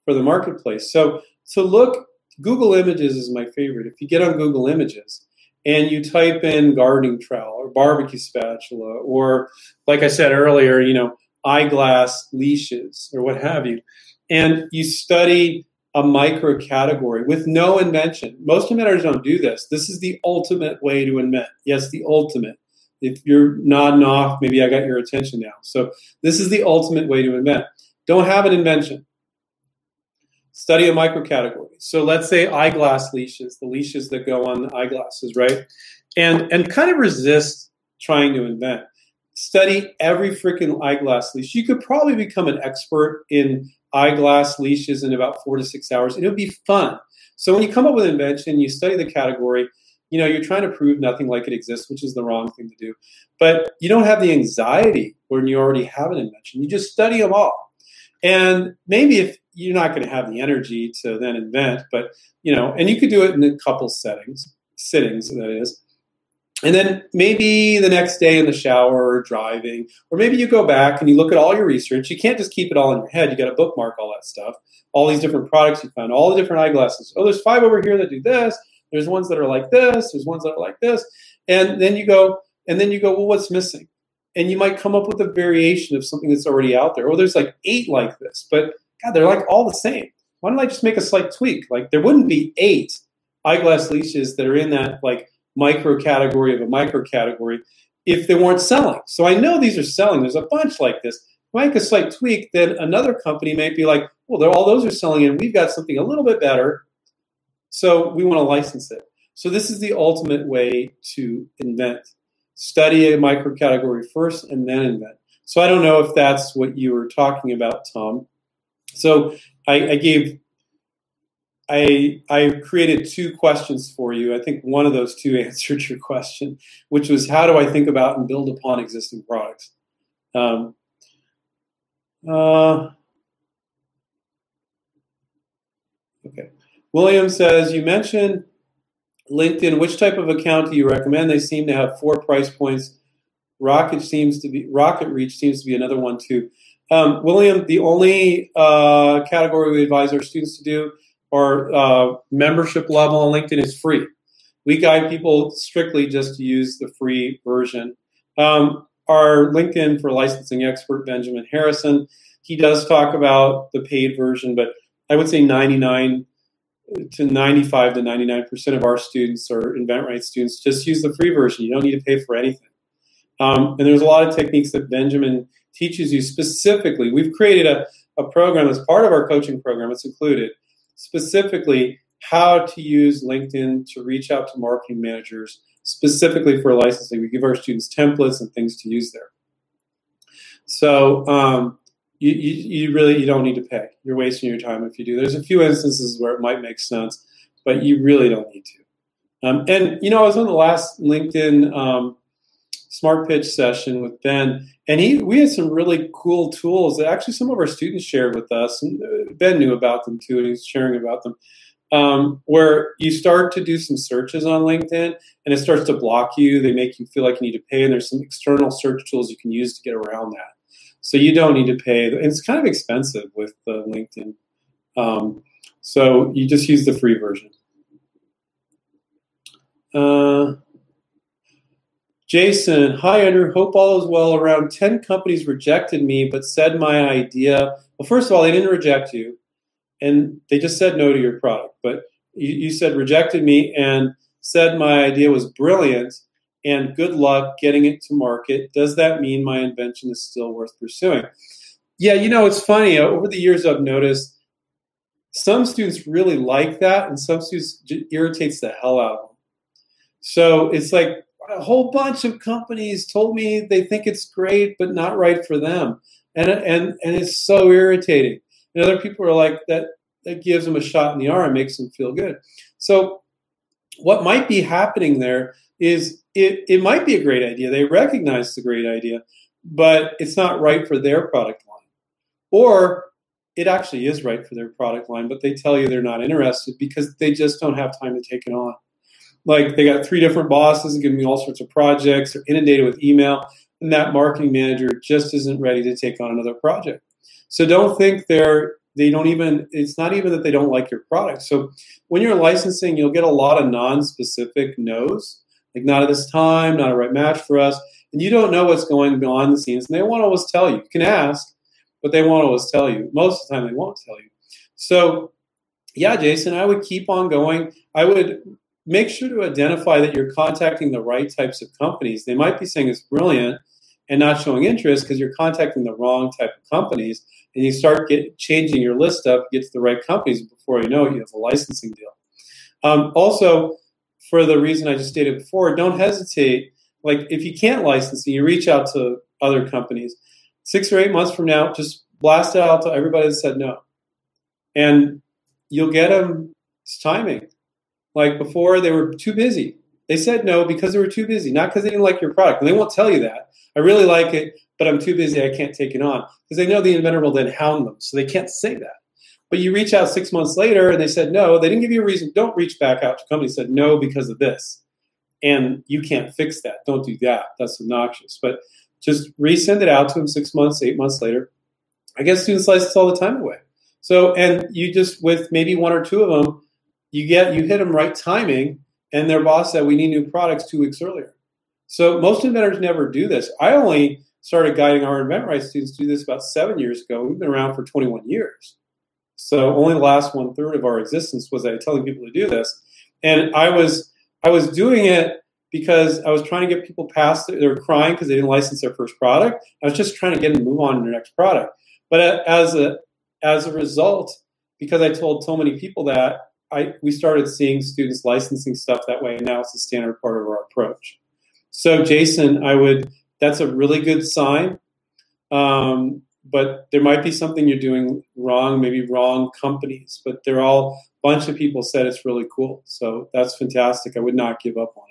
for the marketplace. So so look, Google Images is my favorite. If you get on Google Images and you type in gardening trowel or barbecue spatula or like I said earlier, you know eyeglass leashes or what have you, and you study a micro category with no invention. Most inventors don't do this. This is the ultimate way to invent. Yes, the ultimate. If you're nodding off, maybe I got your attention now. So this is the ultimate way to invent. Don't have an invention. Study a micro category. So let's say eyeglass leashes, the leashes that go on the eyeglasses, right? And and kind of resist trying to invent. Study every freaking eyeglass leash. You could probably become an expert in eyeglass leashes in about four to six hours, and it would be fun. So when you come up with an invention, you study the category, you know, you're trying to prove nothing like it exists, which is the wrong thing to do. But you don't have the anxiety when you already have an invention. You just study them all. And maybe if you're not going to have the energy to then invent, but you know, and you could do it in a couple settings, sittings, that is. And then maybe the next day in the shower or driving, or maybe you go back and you look at all your research. You can't just keep it all in your head. You got to bookmark all that stuff, all these different products you found, all the different eyeglasses. Oh, there's five over here that do this. There's ones that are like this. There's ones that are like this. And then you go, and then you go, well, what's missing? And you might come up with a variation of something that's already out there. Oh, there's like eight like this, but God, they're like all the same. Why don't I just make a slight tweak? Like there wouldn't be eight eyeglass leashes that are in that like micro category of a micro category if they weren't selling. So I know these are selling. There's a bunch like this. Make a slight tweak, then another company may be like, well, all those are selling, and we've got something a little bit better. So we want to license it. So this is the ultimate way to invent. Study a micro category first and then invent. So I don't know if that's what you were talking about, Tom. So I, I gave I I created two questions for you. I think one of those two answered your question, which was how do I think about and build upon existing products. Um, uh, okay. William says you mentioned LinkedIn. Which type of account do you recommend? They seem to have four price points. Rocket seems to be Rocket Reach seems to be another one too. Um, William, the only uh, category we advise our students to do our uh, membership level on LinkedIn is free. We guide people strictly just to use the free version. Um, our LinkedIn for licensing expert, Benjamin Harrison, he does talk about the paid version, but I would say 99 to 95 to 99% of our students or InventRight students just use the free version. You don't need to pay for anything. Um, and there's a lot of techniques that Benjamin teaches you specifically. We've created a, a program as part of our coaching program, it's included, specifically how to use LinkedIn to reach out to marketing managers specifically for licensing. We give our students templates and things to use there. So um, you, you, you, really you don't need to pay. You're wasting your time if you do. There's a few instances where it might make sense, but you really don't need to. Um, and you know, I was on the last LinkedIn um, Smart Pitch session with Ben, and he we had some really cool tools that actually some of our students shared with us, and uh, Ben knew about them too, and he was sharing about them. Um, where you start to do some searches on LinkedIn and it starts to block you. They make you feel like you need to pay, and there's some external search tools you can use to get around that. So you don't need to pay. It's kind of expensive with uh, LinkedIn. Um, so you just use the free version. Uh, Jason, hi Andrew. Hope all is well. Around 10 companies rejected me, but said my idea. Well, first of all, they didn't reject you, and they just said no to your product. But you, you said rejected me and said my idea was brilliant and good luck getting it to market. Does that mean my invention is still worth pursuing? Yeah, you know, it's funny. Uh, over the years, I've noticed some students really like that, and some students irritates the hell out of them. So it's like a whole bunch of companies told me they think it's great, but not right for them, and and and it's so irritating. And other people are like that. That gives them a shot in the arm, makes them feel good. So, what might be happening there is it, it might be a great idea. They recognize the great idea, but it's not right for their product line. Or it actually is right for their product line, but they tell you they're not interested because they just don't have time to take it on. Like they got three different bosses giving me all sorts of projects, they're inundated with email, and that marketing manager just isn't ready to take on another project. So don't think they're they don't even it's not even that they don't like your product. So when you're licensing, you'll get a lot of non-specific no's, like not at this time, not a right match for us, and you don't know what's going behind the scenes, and they won't always tell you. You can ask, but they won't always tell you. Most of the time, they won't tell you. So, yeah, Jason, I would keep on going. I would make sure to identify that you're contacting the right types of companies. They might be saying it's brilliant and not showing interest because you're contacting the wrong type of companies. And you start get, changing your list up, get to the right companies before you know it, you have a licensing deal. Um, also, for the reason I just stated before, don't hesitate. Like if you can't license, and you reach out to other companies six or eight months from now, just blast it out to everybody that said no. And you'll get them it's timing. Like before, they were too busy. They said no because they were too busy, not because they didn't like your product. And they won't tell you that. I really like it, but I'm too busy. I can't take it on because they know the inventor will then hound them. So they can't say that. But you reach out six months later and they said no. They didn't give you a reason. Don't reach back out to company. Said no because of this, and you can't fix that. Don't do that. That's obnoxious. But just resend it out to them six months, eight months later. I get student license all the time away. So, and you just with maybe one or two of them, you get you hit them right timing, and their boss said we need new products two weeks earlier. So most inventors never do this. I only started guiding our InventRight students to do this about seven years ago. We've been around for 21 years. So only the last one third of our existence was I telling people to do this, and I was I was doing it because I was trying to get people past. They were crying because they didn't license their first product. I was just trying to get them to move on to their next product. But uh, as a as a result, because I told so many people that, I we started seeing students licensing stuff that way, and now it's a standard part of our approach. So, Jason, I would. That's a really good sign. Um, but there might be something you're doing wrong, maybe wrong companies. But they're all bunch of people said it's really cool. So that's fantastic. I would not give up on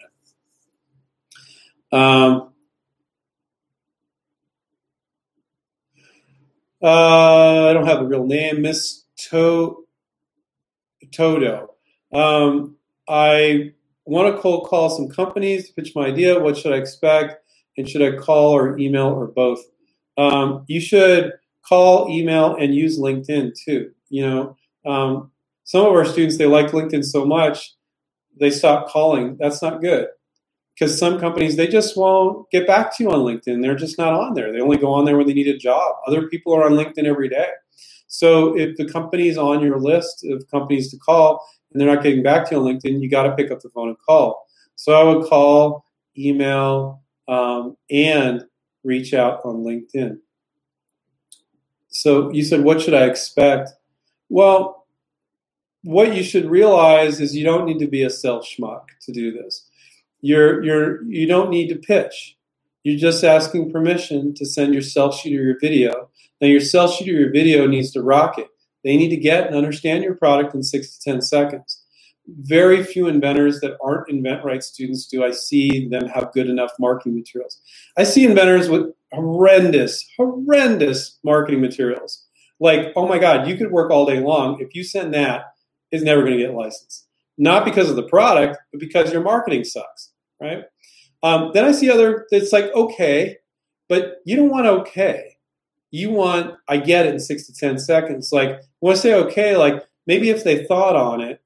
it. Um, uh, I don't have a real name, Miss to- Toto. Um, I want to cold call some companies to pitch my idea. What should I expect? And should I call or email or both? Um, you should call, email, and use LinkedIn too. You know, um, some of our students they like LinkedIn so much they stop calling. That's not good because some companies they just won't get back to you on LinkedIn. They're just not on there. They only go on there when they need a job. Other people are on LinkedIn every day. So if the company is on your list of companies to call and they're not getting back to you on LinkedIn, you got to pick up the phone and call. So I would call, email, um, and reach out on LinkedIn. So you said, what should I expect? Well, what you should realize is you don't need to be a sales schmuck to do this you're you're you don't need to pitch. You're just asking permission to send your sell sheet or your video. Now your sell sheet or your video needs to rock it. They need to get and understand your product in six to ten seconds. very few inventors that aren't InventRight students do I see them have good enough marketing materials. I see inventors with horrendous, horrendous marketing materials. Like, oh my God, you could work all day long. If you send that, it's never going to get licensed. Not because of the product, but because your marketing sucks, right? Um, then I see other, it's like, okay, but you don't want okay. You want, I get it in six to 10 seconds. Like, when I say okay, like maybe if they thought on it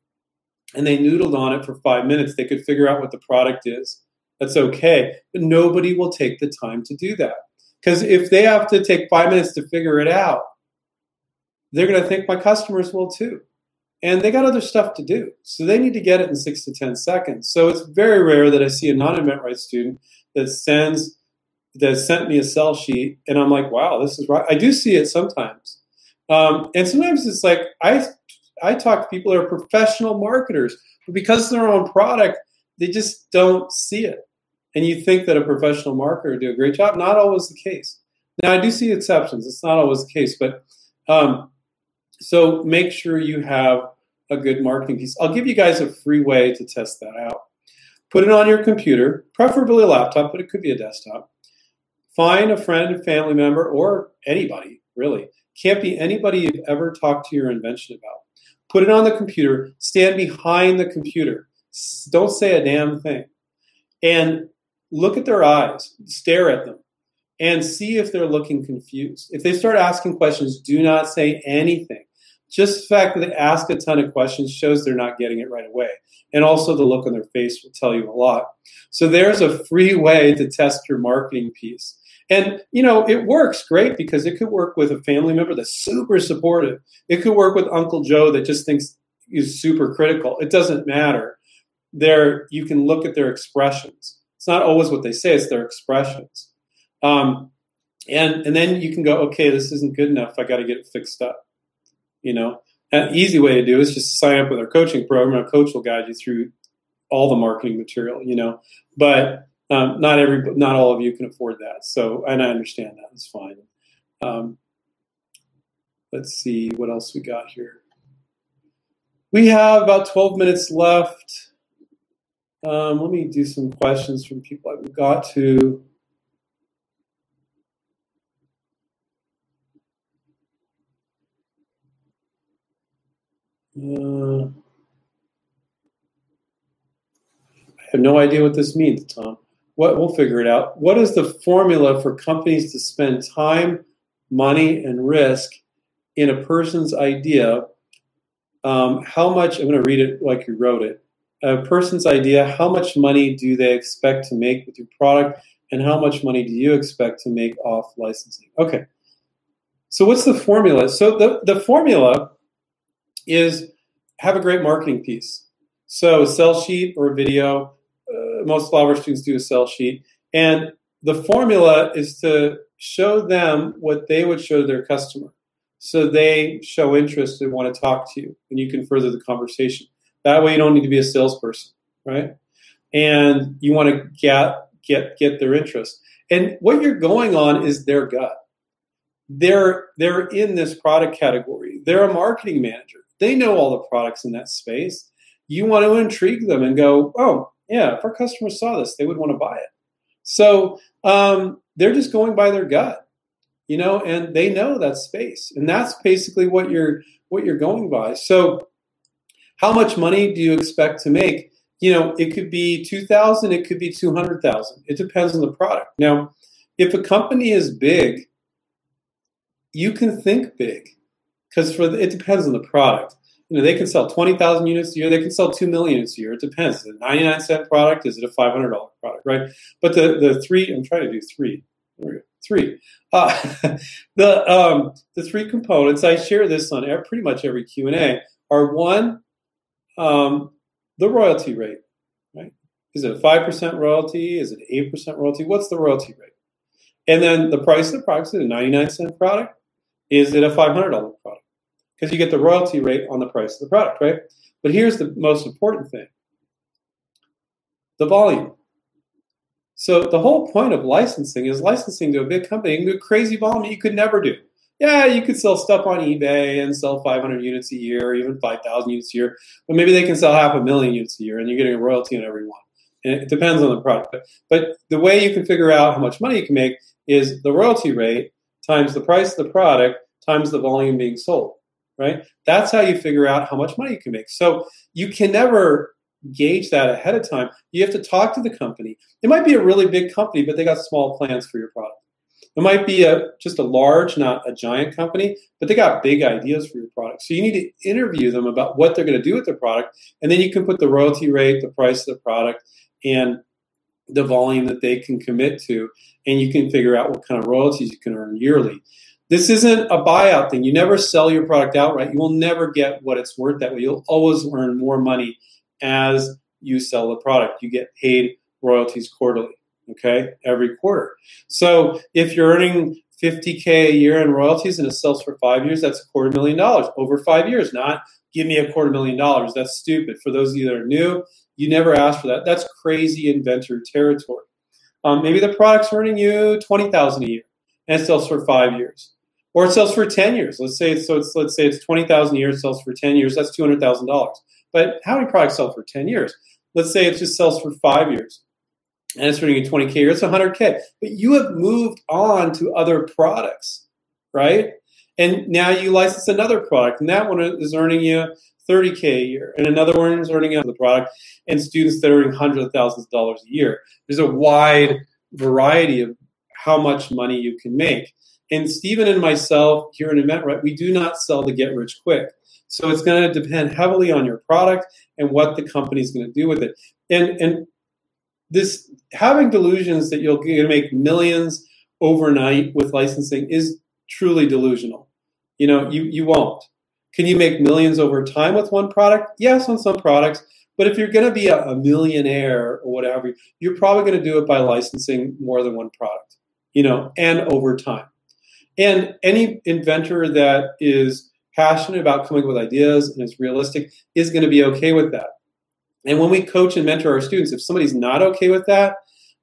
and they noodled on it for five minutes, they could figure out what the product is. That's okay. But nobody will take the time to do that. Because if they have to take five minutes to figure it out, they're going to think my customers will too. And they got other stuff to do. So they need to get it in six to 10 seconds. So it's very rare that I see a non InventRight student that sends, that sent me a sell sheet and I'm like, wow, this is right. I do see it sometimes. Um, and sometimes it's like, I, I talk to people that are professional marketers, but because of their own product, they just don't see it. And you think that a professional marketer do a great job. Not always the case. Now, I do see exceptions. It's not always the case, but um, so make sure you have a good marketing piece. I'll give you guys a free way to test that out. Put it on your computer, preferably a laptop, but it could be a desktop. Find a friend, a family member, or anybody, really. Can't be anybody you've ever talked to your invention about. Put it on the computer, stand behind the computer. Don't say a damn thing. And look at their eyes, stare at them, and see if they're looking confused. If they start asking questions, do not say anything just the fact that they ask a ton of questions shows they're not getting it right away. And also the look on their face will tell you a lot. So there's a free way to test your marketing piece. And you know, it works great because it could work with a family member that's super supportive. It could work with Uncle Joe that just thinks is super critical. It doesn't matter. There, you can look at their expressions. It's not always what they say; it's their expressions. Um, and and then you can go, okay, this isn't good enough. I got to get it fixed up. You know, an easy way to do is just sign up with our coaching program. Our coach will guide you through all the marketing material. You know, but um, not every, not all of you can afford that. So, and I understand that. It's fine. Um, let's see what else we got here. We have about 12 minutes left. Um, let me do some questions from people I've got to. Uh, I have no idea what this means, Tom. What we'll figure it out. What is the formula for companies to spend time, money, and risk in a person's idea? Um, how much? I'm going to read it like you wrote it. A person's idea. How much money do they expect to make with your product, and how much money do you expect to make off licensing? Okay. So what's the formula? So the, the formula is have a great marketing piece. So a sell sheet or a video. Uh, most our students do a sell sheet, and the formula is to show them what they would show their customer, so they show interest and want to talk to you, and you can further the conversation. That way, you don't need to be a salesperson, right? And you want to get get get their interest. And what you're going on is their gut. They're they're in this product category. They're a marketing manager they know all the products in that space. You want to intrigue them and go, oh, yeah, if our customers saw this, they would want to buy it. So um, they're just going by their gut, you know, and they know that space, and that's basically what you're what you're going by. So, how much money do you expect to make? You know, it could be two thousand, it could be two hundred thousand. It depends on the product. Now, if a company is big, you can think big because for the, it depends on the product. You know, they can sell twenty thousand units a year. They can sell two million units a year. It depends. Is it a ninety nine cent product? Is it a five hundred dollar product? Right. But the the three. I'm trying to do three. Three. Uh, the um, the three components. I share this on pretty much every Q and A. Are one, um, the royalty rate. Right. Is it a five percent royalty? Is it eight percent royalty? What's the royalty rate? And then the price of the product is it a ninety nine cent product? Is it a five hundred dollar product? Because you get the royalty rate on the price of the product, right? But here's the most important thing the volume. So the whole point of licensing is licensing to a big company and do crazy volume you could never do. Yeah, you could sell stuff on eBay and sell 500 units a year, or even 5,000 units a year, but maybe they can sell half a million units a year, and you're getting a royalty on every one. And it depends on the product. But the way you can figure out how much money you can make is the royalty rate times the price of the product times the volume being sold, right? That's how you figure out how much money you can make. So you can never gauge that ahead of time. You have to talk to the company. It might be a really big company, but they got small plans for your product. It might be a just a large, not a giant company, but they got big ideas for your product. So you need to interview them about what they're going to do with their product, and then you can put the royalty rate, the price of the product, and the volume that they can commit to, and you can figure out what kind of royalties you can earn yearly. This isn't a buyout thing. You never sell your product outright. You will never get what it's worth that way. You'll always earn more money as you sell the product. You get paid royalties quarterly, okay, every quarter. So if you're earning 50K a year in royalties and it sells for five years, that's a quarter million dollars over five years, not give me a quarter million dollars. That's stupid. For those of you that are new, you never ask for that. That's crazy inventor territory. Um, maybe the product's earning you 20000 a year and it sells for five years or it sells for 10 years. Let's say it's, so it's let's say it's 20,000 a year, it sells for 10 years, that's $200,000. But how many products sell for 10 years? Let's say it just sells for 5 years. And it's earning you 20k a year, it's 100k. But you have moved on to other products, right? And now you license another product, and that one is earning you 30k a year, and another one is earning the product, and students that are earning hundreds of thousands of dollars a year. There's a wide variety of how much money you can make. And Stephen and myself here in inventRight, we do not sell to get rich quick. So it's going to depend heavily on your product and what the company is going to do with it. And and this having delusions that you're going to make millions overnight with licensing is truly delusional. You know, you you won't. Can you make millions over time with one product? Yes, on some products. But if you're going to be a, a millionaire or whatever, you're probably going to do it by licensing more than one product, you know, and over time. And any inventor that is passionate about coming up with ideas and is realistic is going to be okay with that. And when we coach and mentor our students, if somebody's not okay with that,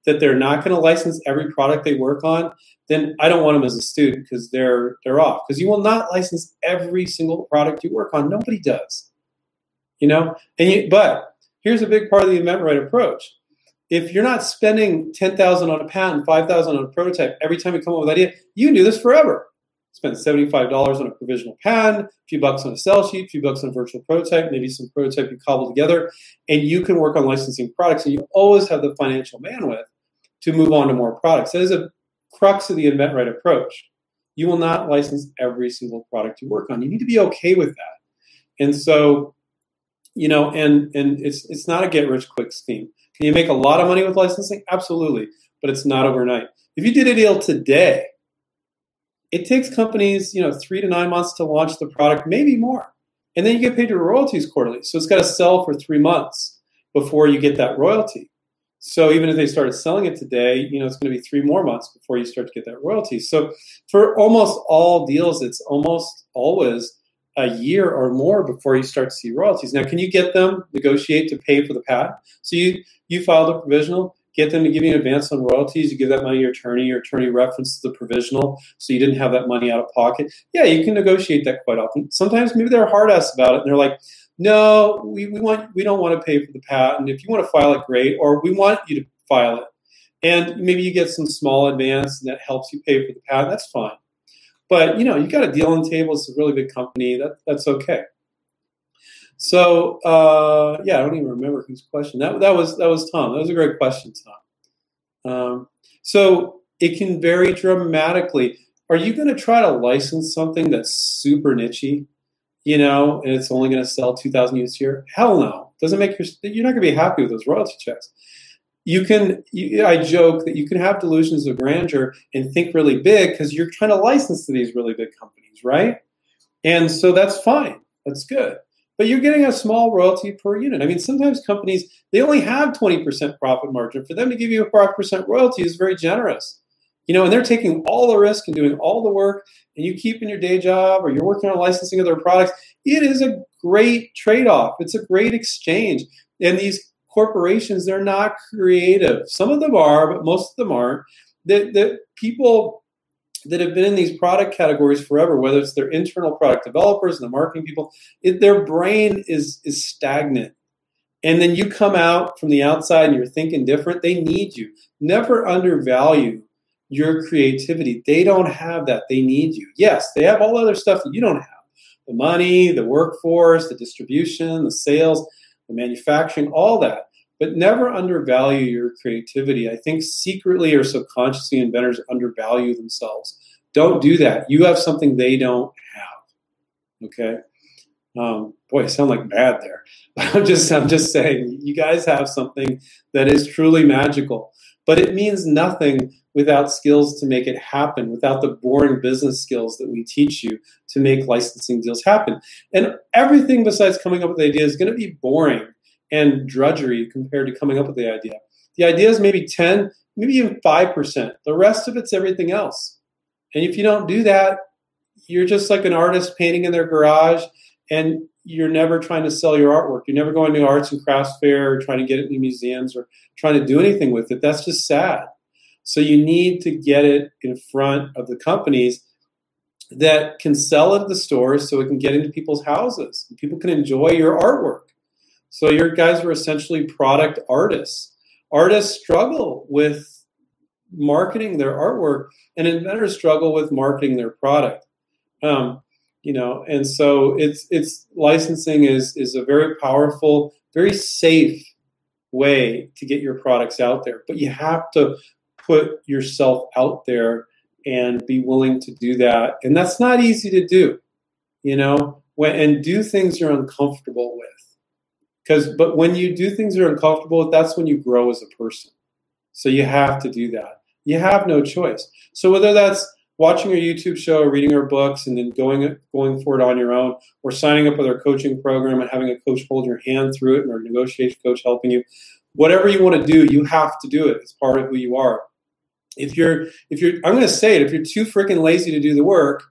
that they're not going to license every product they work on, then I don't want them as a student because they're they're off. Because you will not license every single product you work on. Nobody does. You know? And you, but here's a big part of the inventRight approach if you're not spending 10000 on a patent 5000 on a prototype every time you come up with an idea you can do this forever. Spend $75 on a provisional patent a few bucks on a sell sheet a few bucks on a virtual prototype maybe some prototype you cobble together and you can work on licensing products. And you always have the financial bandwidth to move on to more products. That is a crux of the inventRight approach. You will not license every single product you work on. You need to be okay with that. And so you know and and it's it's not a get rich quick scheme can you make a lot of money with licensing? Absolutely, but it's not overnight. If you did a deal today, it takes companies, you know, three to nine months to launch the product, maybe more. And then you get paid your royalties quarterly. So it's got to sell for three months before you get that royalty. So even if they started selling it today, you know, it's going to be three more months before you start to get that royalty. So for almost all deals, it's almost always a year or more before you start to see royalties. Now, can you get them negotiate to pay for the patent? So you you filed a provisional, get them to give you an advance on royalties. You give that money to your attorney. Your attorney references the provisional, so you didn't have that money out of pocket. Yeah, you can negotiate that quite often. Sometimes maybe they're hard ass about it, and they're like, "No, we, we want we don't want to pay for the patent. If you want to file it, great. Or we want you to file it, and maybe you get some small advance, and that helps you pay for the patent. That's fine." But you know, you got a deal on table. It's a really big company. That that's okay. So uh, yeah, I don't even remember whose question that that was. That was Tom. That was a great question, Tom. Um, so it can vary dramatically. Are you going to try to license something that's super nichey, you know, and it's only going to sell two thousand units a year? Hell no. Doesn't make your you're not going to be happy with those royalty checks you can you, i joke that you can have delusions of grandeur and think really big because you're trying to license to these really big companies right? And so that's fine. That's good. But you're getting a small royalty per unit. I mean sometimes companies they only have 20% profit margin. For them to give you a 5% royalty is very generous. You know and they're taking all the risk and doing all the work and you keep in your day job or you're working on licensing of their products it is a great trade-off. It's a great exchange. And these corporations, they're not creative. Some of them are, but most of them aren't. That the people that have been in these product categories forever, whether it's their internal product developers and the marketing people, it, their brain is is stagnant. And then you come out from the outside and you're thinking different. They need you. Never undervalue your creativity. They don't have that. They need you. Yes, they have all other stuff that you don't have the money, the workforce, the distribution, the sales, the manufacturing, all that. But never undervalue your creativity. I think secretly or subconsciously, inventors undervalue themselves. Don't do that. You have something they don't have. Okay. Um, boy, I sound like bad there. But I'm just, I'm just saying, you guys have something that is truly magical. But it means nothing without skills to make it happen, without the boring business skills that we teach you to make licensing deals happen. And everything besides coming up with the idea is going to be boring and drudgery compared to coming up with the idea. The idea is maybe 10, maybe even 5%. The rest of it's everything else. And if you don't do that, you're just like an artist painting in their garage and you're never trying to sell your artwork. You're never going to arts and crafts fair or trying to get it in museums or trying to do anything with it. That's just sad. So you need to get it in front of the companies that can sell it at the stores so it can get into people's houses. People can enjoy your artwork. So your guys are essentially product artists. Artists struggle with marketing their artwork, and inventors struggle with marketing their product. Um, you know and so it's it's licensing is is a very powerful very safe way to get your products out there but you have to put yourself out there and be willing to do that and that's not easy to do you know when, and do things you're uncomfortable with because but when you do things you're uncomfortable with that's when you grow as a person so you have to do that you have no choice so whether that's watching a YouTube show, reading our books, and then going going for it on your own, or signing up with our coaching program and having a coach hold your hand through it, or a negotiation coach helping you. Whatever you want to do, you have to do it. It's part of who you are. If you're if you're I'm going to say it, if you're too freaking lazy to do the work,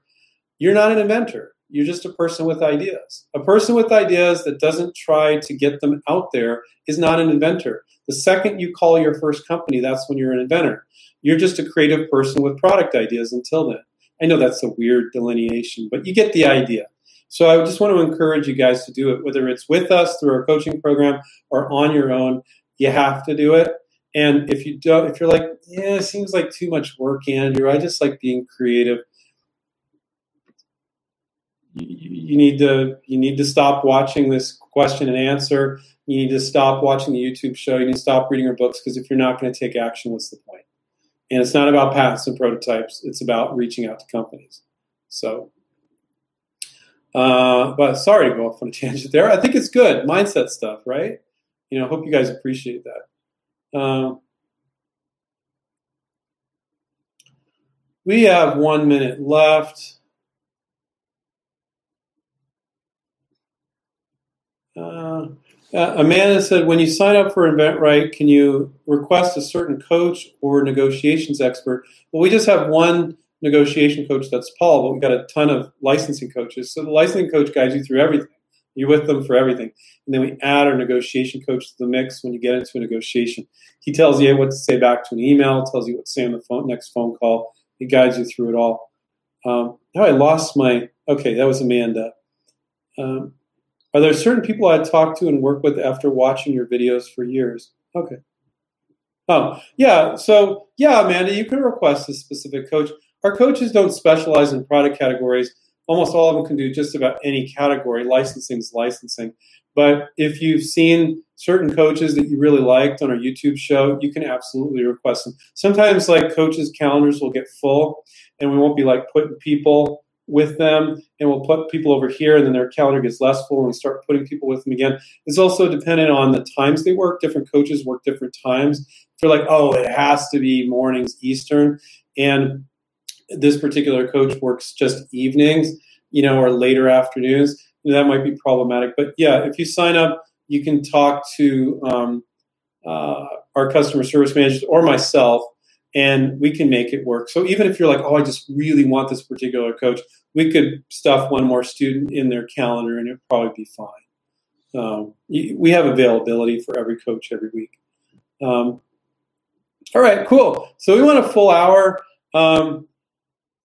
you're not an inventor. You're just a person with ideas. A person with ideas that doesn't try to get them out there is not an inventor. The second you call your first company, that's when you're an inventor. You're just a creative person with product ideas until then. I know that's a weird delineation, but you get the idea. So I just want to encourage you guys to do it, whether it's with us through our coaching program or on your own. You have to do it. And if you don't, if you're like, yeah, it seems like too much work, Andrew, I just like being creative. You, you need to you need to stop watching this question and answer. You need to stop watching the YouTube show. You need to stop reading our books because if you're not going to take action, what's the point? And it's not about patents and prototypes, it's about reaching out to companies. So, uh, but sorry to go off on a tangent there. I think it's good mindset stuff, right? You know, hope you guys appreciate that. Um, we have one minute left. Uh, uh, Amanda said, when you sign up for InventRight, can you request a certain coach or negotiations expert? Well, we just have one negotiation coach, that's Paul, but we've got a ton of licensing coaches. So the licensing coach guides you through everything. You're with them for everything. And then we add our negotiation coach to the mix when you get into a negotiation. He tells you what to say back to an email, tells you what to say on the phone, next phone call. He guides you through it all. Um, now I lost my, okay, that was Amanda. Um, are there certain people I'd talk to and work with after watching your videos for years? Okay. Oh, yeah. So, yeah, Amanda, you can request a specific coach. Our coaches don't specialize in product categories. Almost all of them can do just about any category. Licensing is licensing. But if you've seen certain coaches that you really liked on our YouTube show, you can absolutely request them. Sometimes, like coaches' calendars will get full, and we won't be like putting people with them and we'll put people over here and then their calendar gets less full and we start putting people with them again. It's also dependent on the times they work. Different coaches work different times. If they're like oh it has to be mornings eastern. And this particular coach works just evenings you know or later afternoons. That might be problematic. But yeah if you sign up you can talk to um, uh, our customer service managers or myself and we can make it work. So even if you're like, oh, I just really want this particular coach, we could stuff one more student in their calendar and it'd probably be fine. Um, we have availability for every coach every week. Um, all right, cool. So we want a full hour. Um,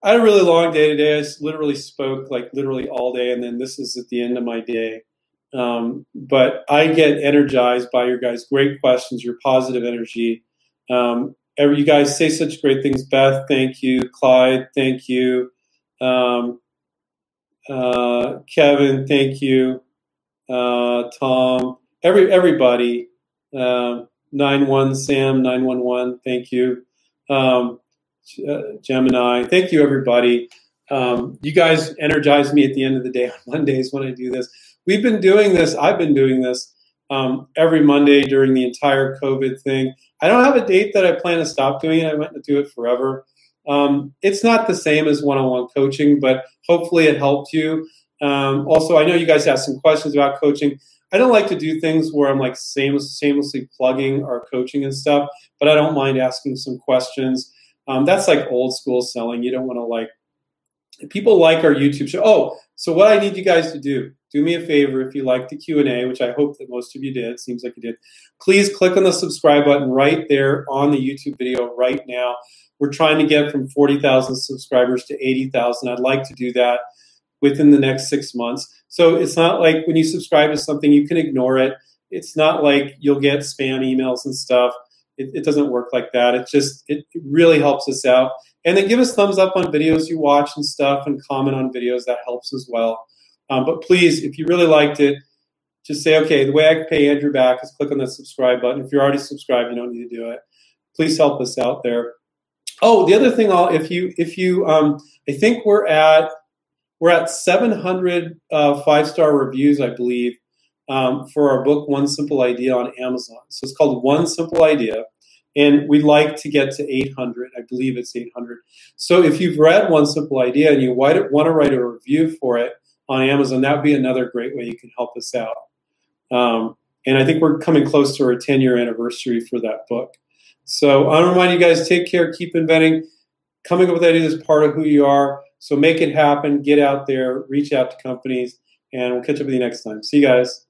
I had a really long day today. I literally spoke like literally all day, and then this is at the end of my day. Um, but I get energized by your guys' great questions, your positive energy. Um, every, you guys say such great things. Beth, thank you. Clyde, thank you. Um, uh, Kevin, thank you. Uh, Tom, every everybody. Uh, nine one Sam nine one one, thank you. Um, uh, Gemini, thank you everybody. Um, you guys energize me at the end of the day on Mondays when I do this. We've been doing this. I've been doing this um, every Monday during the entire COVID thing. I don't have a date that I plan to stop doing it. I might do it forever. Um, it's not the same as one-on-one coaching, but hopefully it helped you. Um, also, I know you guys have some questions about coaching. I don't like to do things where I'm like shamelessly plugging our coaching and stuff, but I don't mind asking some questions. Um, that's like old school selling. You don't want to like people like our YouTube show. Oh, so what I need you guys to do, do me a favor if you like the Q&A, which I hope that most of you did, seems like you did. Please click on the subscribe button right there on the YouTube video right now. We're trying to get from 40,000 subscribers to 80,000. I'd like to do that within the next 6 months. So it's not like when you subscribe to something you can ignore it. It's not like you'll get spam emails and stuff. It, it doesn't work like that. It just it really helps us out. And then give us thumbs up on videos you watch and stuff, and comment on videos. That helps as well. Um, but please, if you really liked it, just say, okay, the way I pay Andrew back is click on the subscribe button. If you're already subscribed, you don't need to do it. Please help us out there. Oh, the other thing, I'll if you if you um, I think we're at we're at 700 uh, five star reviews, I believe, um, for our book One Simple Idea on Amazon. So it's called One Simple Idea. And we'd like to get to 800. I believe it's 800. So if you've read One Simple Idea and you want to write a review for it on Amazon, that would be another great way you can help us out. Um, and I think we're coming close to our 10 year anniversary for that book. So I want to remind you guys take care, keep inventing. Coming up with ideas is part of who you are. So make it happen, get out there, reach out to companies, and we'll catch up with you next time. See you guys.